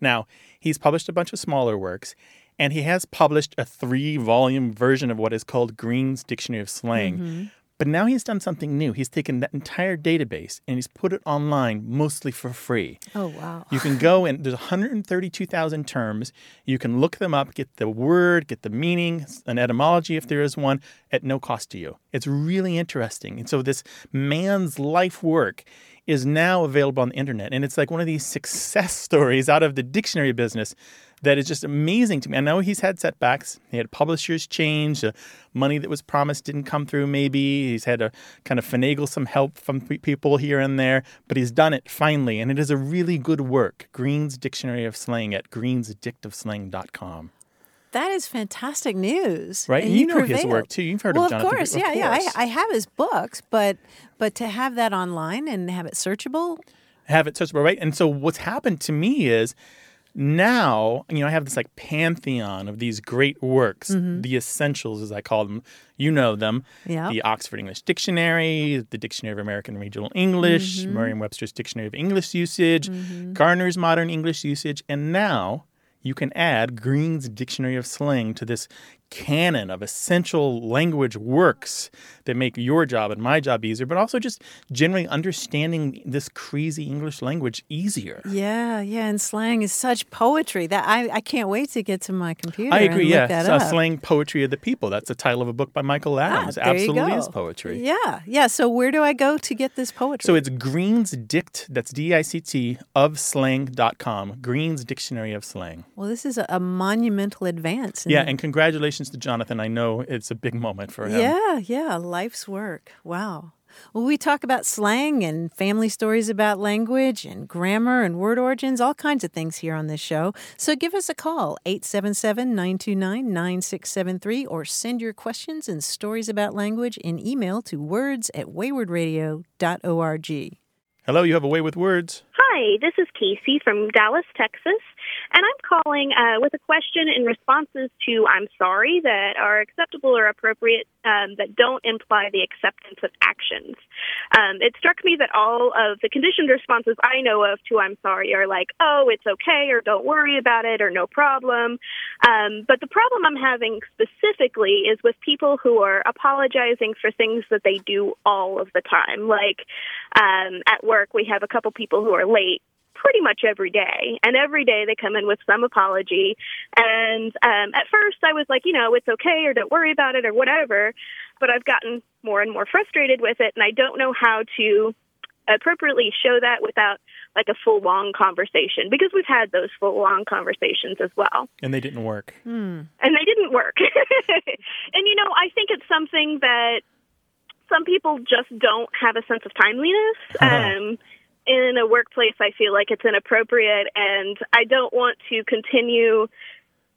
Speaker 1: Now, he's published a bunch of smaller works and he has published a three volume version of what is called Green's Dictionary of Slang. Mm-hmm. But now he's done something new. He's taken that entire database and he's put it online mostly for free.
Speaker 2: Oh, wow.
Speaker 1: You can go and there's 132,000 terms. You can look them up, get the word, get the meaning, an etymology if there is one, at no cost to you. It's really interesting. And so this man's life work is now available on the internet. And it's like one of these success stories out of the dictionary business that is just amazing to me. I know he's had setbacks. He had publishers change. Money that was promised didn't come through, maybe. He's had to kind of finagle some help from pe- people here and there, but he's done it finally. And it is a really good work. Green's Dictionary of Slang at greensdictofslang.com.
Speaker 2: That is fantastic news.
Speaker 1: Right?
Speaker 2: And
Speaker 1: You know his work, too. You've heard of
Speaker 2: well,
Speaker 1: Jonathon
Speaker 2: of course. Yeah,
Speaker 1: Of
Speaker 2: yeah. I, I have his books, but but to have that online and have it searchable,
Speaker 1: have it searchable, right? And so what's happened to me is now, you know, I have this like pantheon of these great works, mm-hmm. the essentials as I call them. You know them.
Speaker 2: Yeah.
Speaker 1: The Oxford English Dictionary, the Dictionary of American Regional English, mm-hmm. Merriam-Webster's Dictionary of English Usage, mm-hmm. Garner's Modern English Usage, and now you can add Green's Dictionary of Slang to this canon of essential language works that make your job and my job easier, but also just generally understanding this crazy English language easier.
Speaker 2: Yeah, yeah, and slang is such poetry that I, I can't wait to get to my computer.
Speaker 1: I agree. Yeah, so slang poetry of the people. That's the title of a book by Michael Adams.
Speaker 2: Ah,
Speaker 1: Absolutely is poetry.
Speaker 2: Yeah, yeah. So where do I go to get this poetry?
Speaker 1: So it's Green's Dict, that's D I C T, of slang.com. Green's Dictionary of Slang.
Speaker 2: well, this is a, a monumental advance.
Speaker 1: Yeah, and congratulations to Jonathon. I know it's a big moment for him.
Speaker 2: Yeah, yeah, life's work. Wow. Well, we talk about slang and family stories about language and grammar and word origins, all kinds of things here on this show. So give us a call, 877 929 9673, or send your questions and stories about language in email to words at waywordradio.org.
Speaker 1: Hello, you have a way with words.
Speaker 10: Hi, this is Casey from Dallas, Texas, and I'm calling uh, with a question in responses to I'm sorry that are acceptable or appropriate um, that don't imply the acceptance of actions. Um, it struck me that all of the conditioned responses I know of to I'm sorry are like, oh, it's okay, or don't worry about it, or no problem. Um, but the problem I'm having specifically is with people who are apologizing for things that they do all of the time. Like um, at work, we have a couple people who are late pretty much every day. And every day they come in with some apology. And um, at first I was like, you know, it's okay or don't worry about it or whatever. But I've gotten more and more frustrated with it. And I don't know how to appropriately show that without like a full long conversation because we've had those full long conversations as well
Speaker 1: And they didn't work.
Speaker 2: Hmm.
Speaker 10: and they didn't work. and you know, I think it's something that some people just don't have a sense of timeliness. Um, in a workplace, I feel like it's inappropriate, and I don't want to continue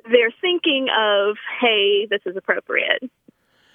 Speaker 10: their thinking of, "Hey, this is appropriate."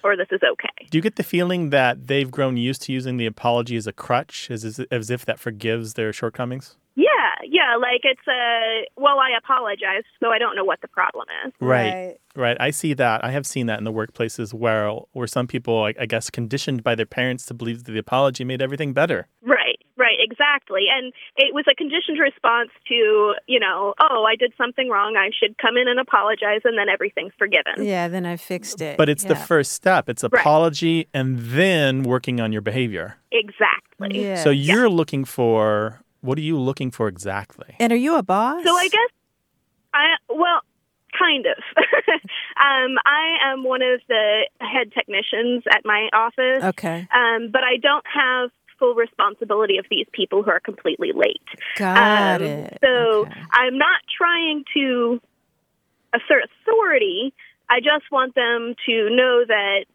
Speaker 10: Or this is okay.
Speaker 1: Do you get the feeling that they've grown used to using the apology as a crutch, as, as, as if that forgives their shortcomings?
Speaker 10: Yeah, yeah. Like it's a well, I apologize, so I don't know what the problem is.
Speaker 1: Right. Right. I see that. I have seen that in the workplaces where where some people, I, I guess, conditioned by their parents to believe that the apology made everything better.
Speaker 10: Right, right, exactly. And it was a conditioned response to, you know, oh, I did something wrong. I should come in and apologize, and then everything's forgiven.
Speaker 2: Yeah, then I fixed it.
Speaker 1: But it's the first step. It's
Speaker 10: Right.
Speaker 1: apology and then working on your behavior.
Speaker 10: Exactly.
Speaker 2: Yeah.
Speaker 1: So you're looking for what are you looking for exactly?
Speaker 2: And are you a boss?
Speaker 10: So I guess I well, kind of. um, I am one of the head technicians at my office.
Speaker 2: Okay.
Speaker 10: Um, but I don't have full responsibility of these people who are completely late.
Speaker 2: Got
Speaker 10: Um,
Speaker 2: it.
Speaker 10: So I'm not trying to assert authority. I just want them to know that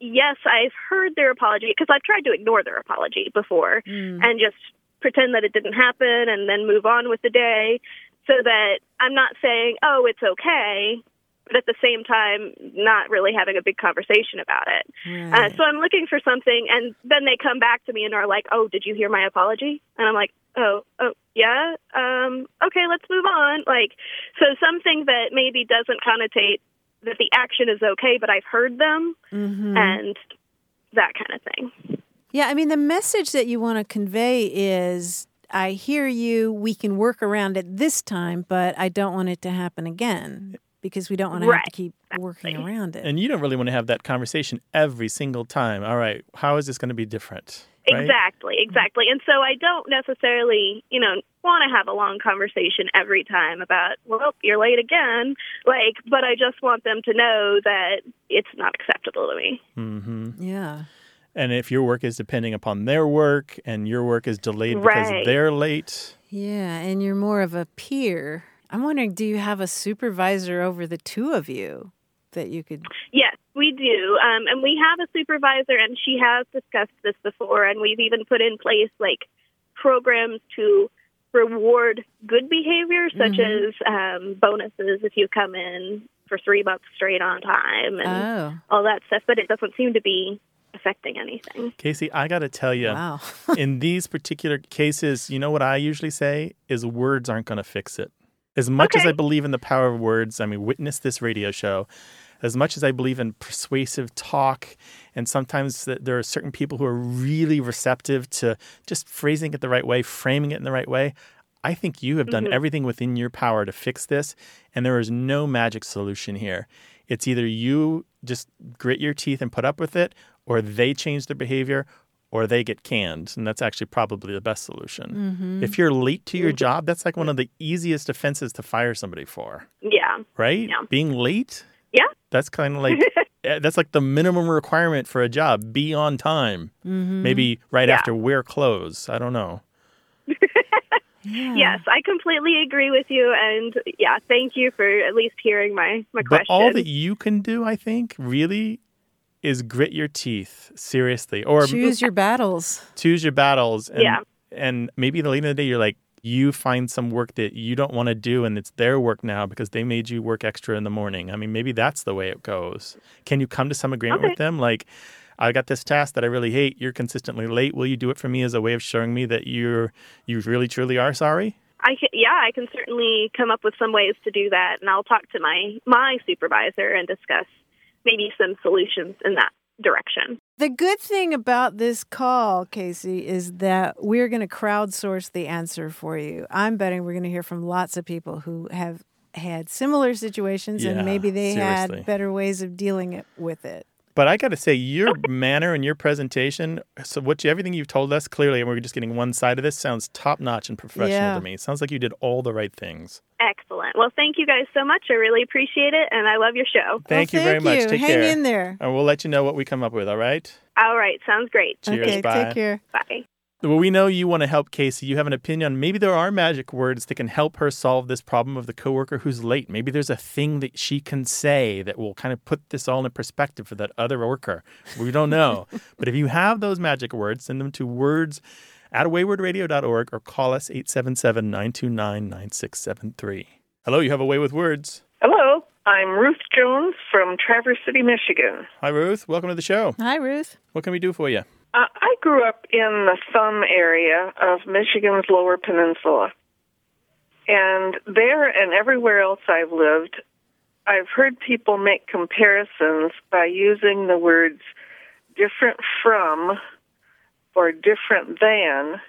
Speaker 10: yes, I've heard their apology because I've tried to ignore their apology before
Speaker 2: Mm.
Speaker 10: and just pretend that it didn't happen and then move on with the day so that I'm not saying, "Oh, it's okay." But at the same time, not really having a big conversation about it. Uh, so I'm looking for something, and then they come back to me and are like, "Oh, did you hear my apology?" And I'm like, "Oh, oh, yeah. Um, okay, let's move on." Like, so something that maybe doesn't connotate that the action is okay, but I've heard them,
Speaker 2: Mhm.
Speaker 10: and that kind of thing.
Speaker 2: Yeah, I mean, the message that you want to convey is I hear you, we can work around it this time, but I don't want it to happen again because we don't want to have to keep working around it.
Speaker 1: And you don't really want to have that conversation every single time. All right, how is this going to be different? Right?
Speaker 10: Exactly, exactly. And so I don't necessarily, you know, want to have a long conversation every time about, well, you're late again. Like, but I just want them to know that it's not acceptable to me.
Speaker 1: Mm-hmm.
Speaker 2: Yeah.
Speaker 1: And if your work is depending upon their work and your work is delayed because
Speaker 10: Right.
Speaker 1: they're late,
Speaker 2: Yeah, and you're more of a peer. I'm wondering, do you have a supervisor over the two of you that you could?
Speaker 10: Yes, we do. Um, and we have a supervisor, and she has discussed this before, and we've even put in place like programs to reward good behavior, such
Speaker 2: Mhm.
Speaker 10: as um, bonuses if you come in for three months straight on time and
Speaker 2: Oh,
Speaker 10: all that stuff. But it doesn't seem to be affecting anything.
Speaker 1: Casey, I got to tell you,
Speaker 2: wow.
Speaker 1: in these particular cases, you know what I usually say is words aren't going to fix it. As much as I believe in the power of words, I mean, witness this radio show. As much as I believe in persuasive talk, and sometimes there are certain people who are really receptive to just phrasing it the right way, framing it in the right way. I think you have done
Speaker 10: Mhm.
Speaker 1: everything within your power to fix this, and there is no magic solution here. It's either you just grit your teeth and put up with it, or they change their behavior, or they get canned. And that's actually probably the best solution.
Speaker 2: Mm-hmm.
Speaker 1: If you're late to your job, that's like one of the easiest offenses to fire somebody for,
Speaker 10: Yeah.
Speaker 1: right?
Speaker 10: Yeah.
Speaker 1: Being late?
Speaker 10: Yeah.
Speaker 1: That's kind of like eh, that's like the minimum requirement for a job. Be on time.
Speaker 2: Mm-hmm.
Speaker 1: Maybe right
Speaker 10: Yeah.
Speaker 1: after wear clothes. I don't know.
Speaker 2: Yeah.
Speaker 10: Yes, I completely agree with you, and yeah, thank you for at least hearing my my
Speaker 1: But
Speaker 10: question.
Speaker 1: all that you can do, I think, really is grit your teeth seriously, or
Speaker 2: Choose your battles.
Speaker 1: choose your battles. And,
Speaker 10: Yeah.
Speaker 1: And maybe at the end of the day, you're like, you find some work that you don't want to do, and it's their work now because they made you work extra in the morning. I mean, maybe that's the way it goes. Can you come to some agreement
Speaker 10: Okay.
Speaker 1: with them? Like, I got this task that I really hate. You're consistently late. Will you do it for me as a way of showing me that you're you really truly are sorry?
Speaker 10: I can, yeah, I can certainly come up with some ways to do that, and I'll talk to my my supervisor and discuss maybe some solutions in that direction.
Speaker 2: The good thing about this call, Casey, is that we're going to crowdsource the answer for you. I'm betting we're going to hear from lots of people who have had similar situations
Speaker 1: Yeah,
Speaker 2: and maybe they
Speaker 1: seriously.
Speaker 2: had better ways of dealing it with it.
Speaker 1: But I got to say, your manner and your presentation, so what you, everything you've told us clearly, and we're just getting one side of this, sounds top notch and professional
Speaker 2: Yeah.
Speaker 1: to me. It sounds like you did all the right things.
Speaker 10: Excellent. Well, thank you guys so much. I really appreciate it, and I love your show.
Speaker 1: Thank
Speaker 2: Well,
Speaker 1: you very much.
Speaker 2: you.
Speaker 1: Take
Speaker 2: Hang
Speaker 1: care.
Speaker 2: in there.
Speaker 1: And we'll let you know what we come up with, all right?
Speaker 10: All right, sounds great.
Speaker 1: Cheers.
Speaker 2: okay,
Speaker 1: bye.
Speaker 2: take care.
Speaker 10: Bye.
Speaker 1: Well, we know you want to help Casey. You have an opinion maybe there are magic words that can help her solve this problem of the coworker who's late. Maybe there's a thing that she can say that will kind of put this all in perspective for that other worker. We don't know. but if you have those magic words, send them to words at waywordradio.org or call us 877 929 9673. Hello, you have a way with words.
Speaker 11: Hello, I'm Ruth Jones from Traverse City, Michigan.
Speaker 1: Hi, Ruth. Welcome to the show.
Speaker 2: Hi, Ruth.
Speaker 1: What can we do for you?
Speaker 11: Uh, I grew up in the Thumb area of Michigan's Lower Peninsula. And there and everywhere else I've lived, I've heard people make comparisons by using the words different from or different than.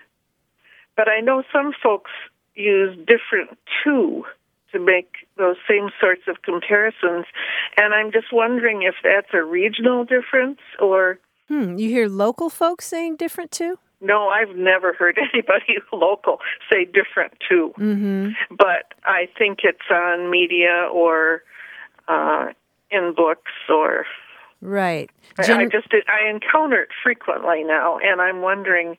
Speaker 11: But I know some folks use different to to make those same sorts of comparisons. And I'm just wondering if that's a regional difference or
Speaker 2: Hmm, you hear local folks saying different too?
Speaker 11: no, I've never heard anybody local say different too.
Speaker 2: Mm-hmm.
Speaker 11: But I think it's on media or uh, in books or
Speaker 2: Right.
Speaker 11: I- I just I encounter it frequently now, and I'm wondering.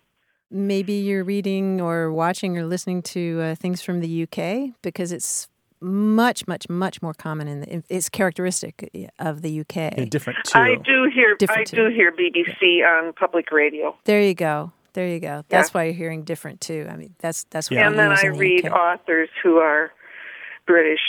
Speaker 2: maybe you're reading or watching or listening to uh, things from the UK because it's much, much, much more common in the, it's characteristic of the UK.
Speaker 1: Different too.
Speaker 11: I do hear I
Speaker 2: Different
Speaker 11: do hear BBC on public radio,
Speaker 2: There you go. There you go. That's why you're hearing different too. I mean, that's that's what
Speaker 1: Yeah.
Speaker 11: and then I
Speaker 2: the
Speaker 11: read
Speaker 2: UK.
Speaker 11: authors who are British.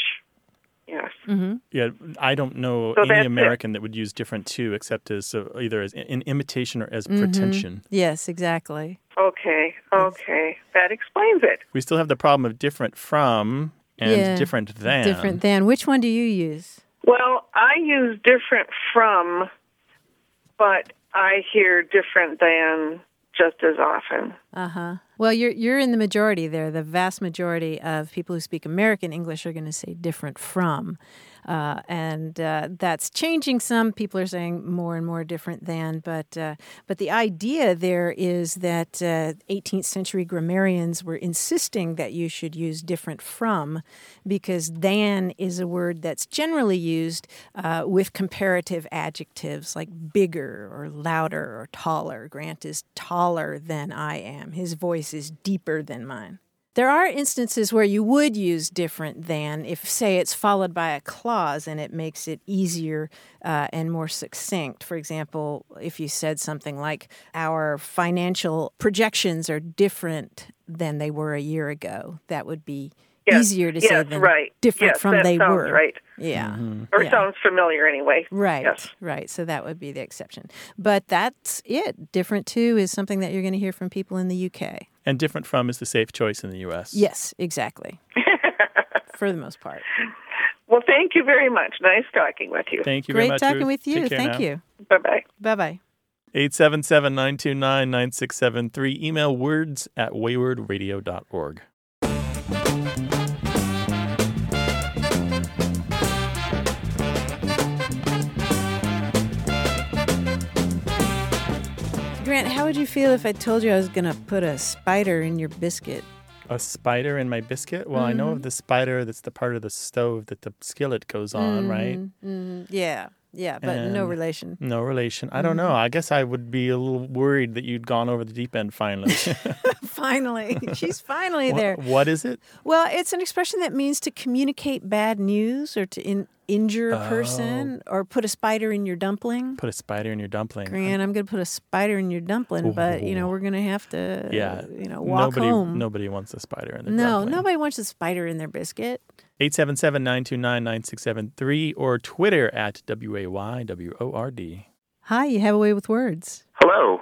Speaker 11: Yes.
Speaker 2: Mm-hmm.
Speaker 1: Yeah, I don't know
Speaker 11: So
Speaker 1: any
Speaker 11: that's it.
Speaker 1: American that would use different too, except as uh, either as in imitation or as
Speaker 2: Mhm.
Speaker 1: pretension.
Speaker 2: Yes, exactly.
Speaker 11: Okay. Okay. That explains it.
Speaker 1: We still have the problem of different from and
Speaker 2: Yeah,
Speaker 1: different than.
Speaker 2: Different than. Which one do you use?
Speaker 11: Well, I use different from, but I hear different than just as often.
Speaker 2: Uh huh. Well, you're you're in the majority there. The vast majority of people who speak American English are going to say different from, uh, and uh, that's changing. Some people are saying more and more different than, but uh, but the idea there is that uh, 18th century grammarians were insisting that you should use different from, because than is a word that's generally used uh, with comparative adjectives like bigger or louder or taller. Grant is taller than I am. His voice is deeper than mine. There are instances where you would use different than if, say, it's followed by a clause and it makes it easier uh, and more succinct. For example, if you said something like, Our financial projections are different than they were a year ago, that would be
Speaker 11: Yes,
Speaker 2: easier to say than
Speaker 11: right.
Speaker 2: different
Speaker 11: Yes,
Speaker 2: from
Speaker 11: that
Speaker 2: they
Speaker 11: sounds
Speaker 2: were.
Speaker 11: right.
Speaker 2: Yeah. Mm-hmm.
Speaker 11: Or
Speaker 2: Yeah.
Speaker 11: sounds familiar anyway.
Speaker 2: Right,
Speaker 11: Yes.
Speaker 2: right. So that would be the exception. But that's it. Different too is something that you're going to hear from people in the UK.
Speaker 1: And different from is the safe choice in the U.S.
Speaker 2: Yes, exactly. For the most part.
Speaker 11: Well, thank you very much. Nice talking with you.
Speaker 1: Thank you very
Speaker 2: Great
Speaker 1: much.
Speaker 2: talking
Speaker 1: Ruth.
Speaker 2: with you. Thank
Speaker 1: now.
Speaker 2: you.
Speaker 11: Bye bye.
Speaker 2: Bye bye.
Speaker 1: 877 929 9673. Email words at waywordradio.org.
Speaker 2: Grant, how would you feel if I told you I was going to put a spider in your biscuit?
Speaker 1: A spider in my biscuit? Well, mm-hmm. I know of mm-hmm. the spider that's the part of the stove that the skillet goes on, mm-hmm. right?
Speaker 2: Mm-hmm. mm-hmm. Yeah yeah, but no relation.
Speaker 1: No relation. I don't know. Mm-hmm. I guess I would be a little worried that you'd gone over the deep end finally.
Speaker 2: finally, she's finally
Speaker 1: Wha-
Speaker 2: there.
Speaker 1: what is it?
Speaker 2: Well, it's an expression that means to communicate bad news or to in, injure a oh. person or put a spider in your dumpling.
Speaker 1: Put a spider in your dumpling.
Speaker 2: Grant, I'm going to put a spider in your dumpling, but you know we're going to have to,
Speaker 1: Yeah.
Speaker 2: you know, walk
Speaker 1: nobody,
Speaker 2: home.
Speaker 1: Nobody wants a spider in the
Speaker 2: no,
Speaker 1: dumpling.
Speaker 2: nobody wants a spider in their biscuit.
Speaker 1: 877-929-9673 or Twitter at W-A-Y-W-O-R-D.
Speaker 2: Hi, you have a way with words.
Speaker 12: Hello.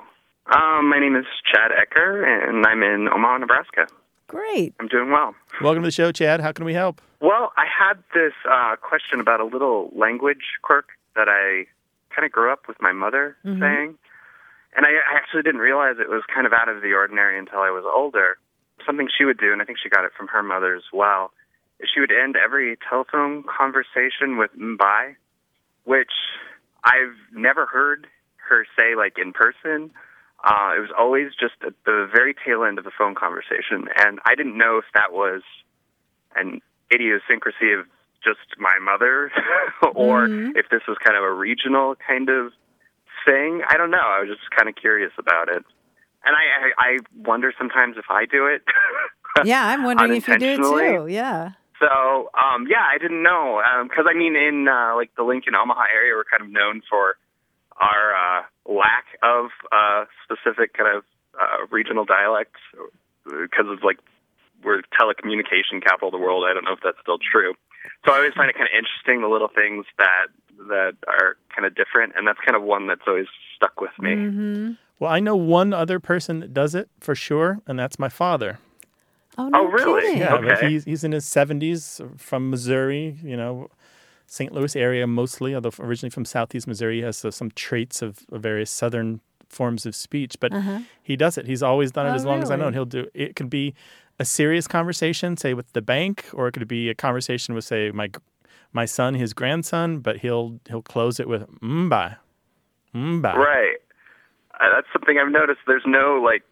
Speaker 12: Um, my name is Chad Ecker, and I'm in Omaha, Nebraska.
Speaker 2: Great.
Speaker 12: I'm doing well.
Speaker 1: Welcome to the show, Chad. How can we help?
Speaker 12: Well, I had this uh, question about a little language quirk that I kind of grew up with my mother
Speaker 2: Mhm.
Speaker 12: saying. And I, I actually didn't realize it was kind of out of the ordinary until I was older. Something she would do, and I think she got it from her mother as well, is she would end every telephone conversation with "bye," which I've never heard her say like in person. Uh, it was always just at the very tail end of the phone conversation, and I didn't know if that was an idiosyncrasy of just my mother or if this was kind of a regional kind of thing. I don't know. I was just kind of curious about it. And I, I, I wonder sometimes if I do it.
Speaker 2: Yeah, I'm wondering if you do it too. Yeah.
Speaker 12: So, um, yeah, I didn't know because I mean, in uh, like the Lincoln Omaha area, we're kind of known for our uh, lack of uh, specific kind of uh, regional dialects because of like we're telecommunication capital of the world. I don't know if that's still true. So I always find it kind of interesting the little things that that are kind of different, and that's kind of one that's always stuck with me.
Speaker 2: Mm-hmm.
Speaker 1: Well, I know one other person that does it for sure, and that's my father.
Speaker 2: Oh,
Speaker 12: no really? kidding.
Speaker 1: Yeah, but
Speaker 12: Okay.
Speaker 1: he's, he's in his 70s from Missouri, you know, St. Louis area mostly, although originally from southeast Missouri. He has uh, some traits of, of various southern forms of speech, but
Speaker 2: Uh-huh.
Speaker 1: he does it. He's always done it
Speaker 2: Oh,
Speaker 1: as long as I know. And he'll do it. Could be a serious conversation, say with the bank, or it could be a conversation with, say, my my son, his grandson, but he'll he'll close it with mba, mba.
Speaker 12: Right. Uh, that's something I've noticed. There's no like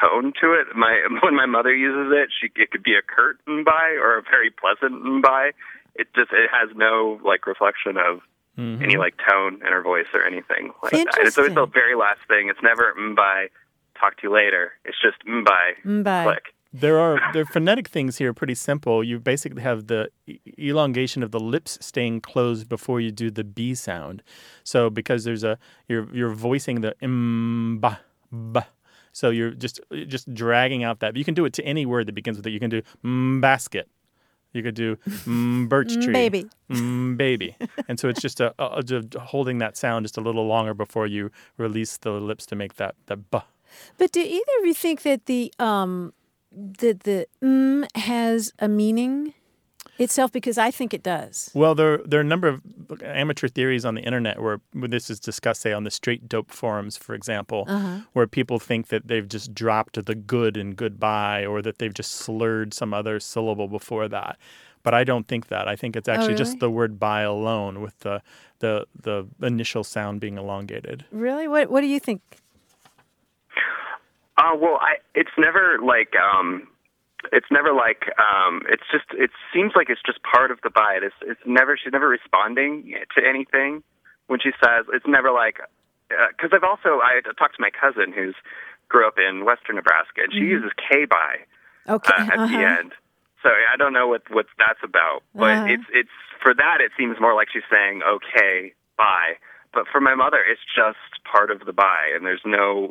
Speaker 12: tone to it. My when my mother uses it, she it could be a curt by or a very pleasant by. It just it has no like reflection of
Speaker 1: Mm-hmm.
Speaker 12: any like tone in her voice or anything like that. It's always the very last thing. It's never mm by. Talk to you later. It's just mm by.
Speaker 2: Mm Bye.
Speaker 12: Click.
Speaker 1: There are there phonetic things here pretty simple. You basically have the e- elongation of the lips staying closed before you do the b sound. So because there's a you're you're voicing the m ba ba. So you're just just dragging out that. You can do it to any word that begins with it. You can do mm, basket. You could do mm, birch tree.
Speaker 2: baby.
Speaker 1: Mm, baby. and so it's just a, a, just holding that sound just a little longer before you release the lips to make that that b.
Speaker 2: But do either of you think that the um that the mm has a meaning itself? Because I think it does.
Speaker 1: Well, there there are a number of amateur theories on the internet where, where this is discussed, say on the straight dope forums, for example,
Speaker 2: Uh-huh.
Speaker 1: where people think that they've just dropped the good in goodbye, or that they've just slurred some other syllable before that. But I don't think that. I think it's actually
Speaker 2: really?
Speaker 1: just the word "by" alone, with the the the initial sound being elongated.
Speaker 2: Really? What What do you think?
Speaker 12: Uh, well, I it's never like um, it's never like um, it's just it seems like it's just part of the bite. It's it's never she's never responding to anything when she says it's never like because I've also I talked to my cousin who's grew up in western Nebraska and she
Speaker 2: Mhm.
Speaker 12: uses K by
Speaker 2: Okay.
Speaker 12: uh, at the
Speaker 2: uh-huh.
Speaker 12: end. So I don't know what what that's about, but
Speaker 2: Uh-huh.
Speaker 12: it's it's for that it seems more like she's saying okay bye. But for my mother, it's just part of the bye, and there's no.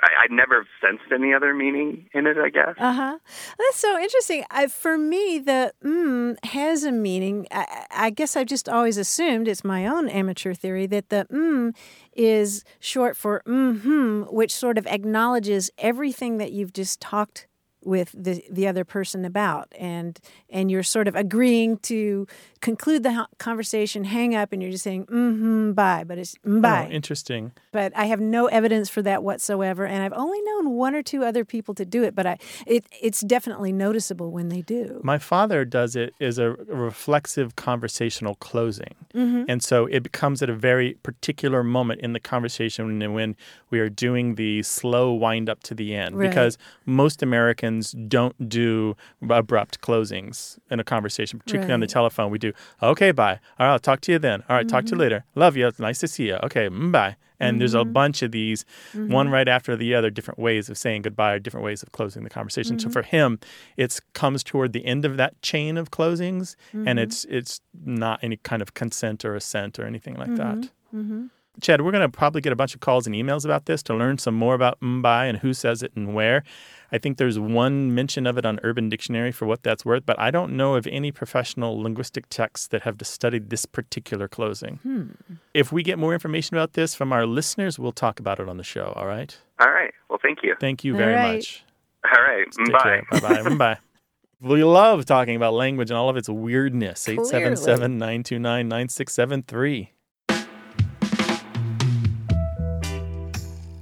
Speaker 12: I, I never sensed any other meaning in it. I guess.
Speaker 2: Uh huh. That's so interesting. I, for me, the mm has a meaning. I, I guess I've just always assumed it's my own amateur theory that the mm is short for mm-hmm, which sort of acknowledges everything that you've just talked with the the other person about, and and you're sort of agreeing to conclude the conversation, hang up, and you're just saying mm-hmm, bye, but it's mm, bye.
Speaker 1: Oh, interesting.
Speaker 2: But I have no evidence for that whatsoever. And I've only known one or two other people to do it, but I, it, it's definitely noticeable when they do.
Speaker 1: My father does it as a reflexive conversational closing.
Speaker 2: Mm-hmm.
Speaker 1: And so it becomes at a very particular moment in the conversation when we are doing the slow wind up to the end.
Speaker 2: Right.
Speaker 1: Because most Americans don't do abrupt closings in a conversation, particularly on the telephone. We do, okay, bye. All right, I'll talk to you then. All right, talk to you
Speaker 2: Mhm.
Speaker 1: later. Love you. It's nice to see you. Okay, mm, bye. And there's a
Speaker 2: Mhm.
Speaker 1: bunch of these, one
Speaker 2: Mhm.
Speaker 1: right after the other, different ways of saying goodbye, different ways of closing the conversation. So
Speaker 2: Mhm.
Speaker 1: for him, it comes toward the end of that chain of closings, and
Speaker 2: Mhm.
Speaker 1: it's it's not any kind of consent or assent or anything like that. Chad, we're going to probably get a bunch of calls and emails about this to learn some more about Mumbai and who says it and where. I think there's one mention of it on Urban Dictionary for what that's worth, but I don't know of any professional linguistic texts that have studied this particular closing.
Speaker 2: Hmm.
Speaker 1: If we get more information about this from our listeners, we'll talk about it on the show. All right.
Speaker 12: All right. Well, thank you.
Speaker 1: Thank you very
Speaker 2: right.
Speaker 1: much.
Speaker 12: All right.
Speaker 1: Take
Speaker 12: Bye.
Speaker 1: Bye bye. bye. We love talking about language and all of its weirdness.
Speaker 2: Clearly.
Speaker 1: 877 929 9673.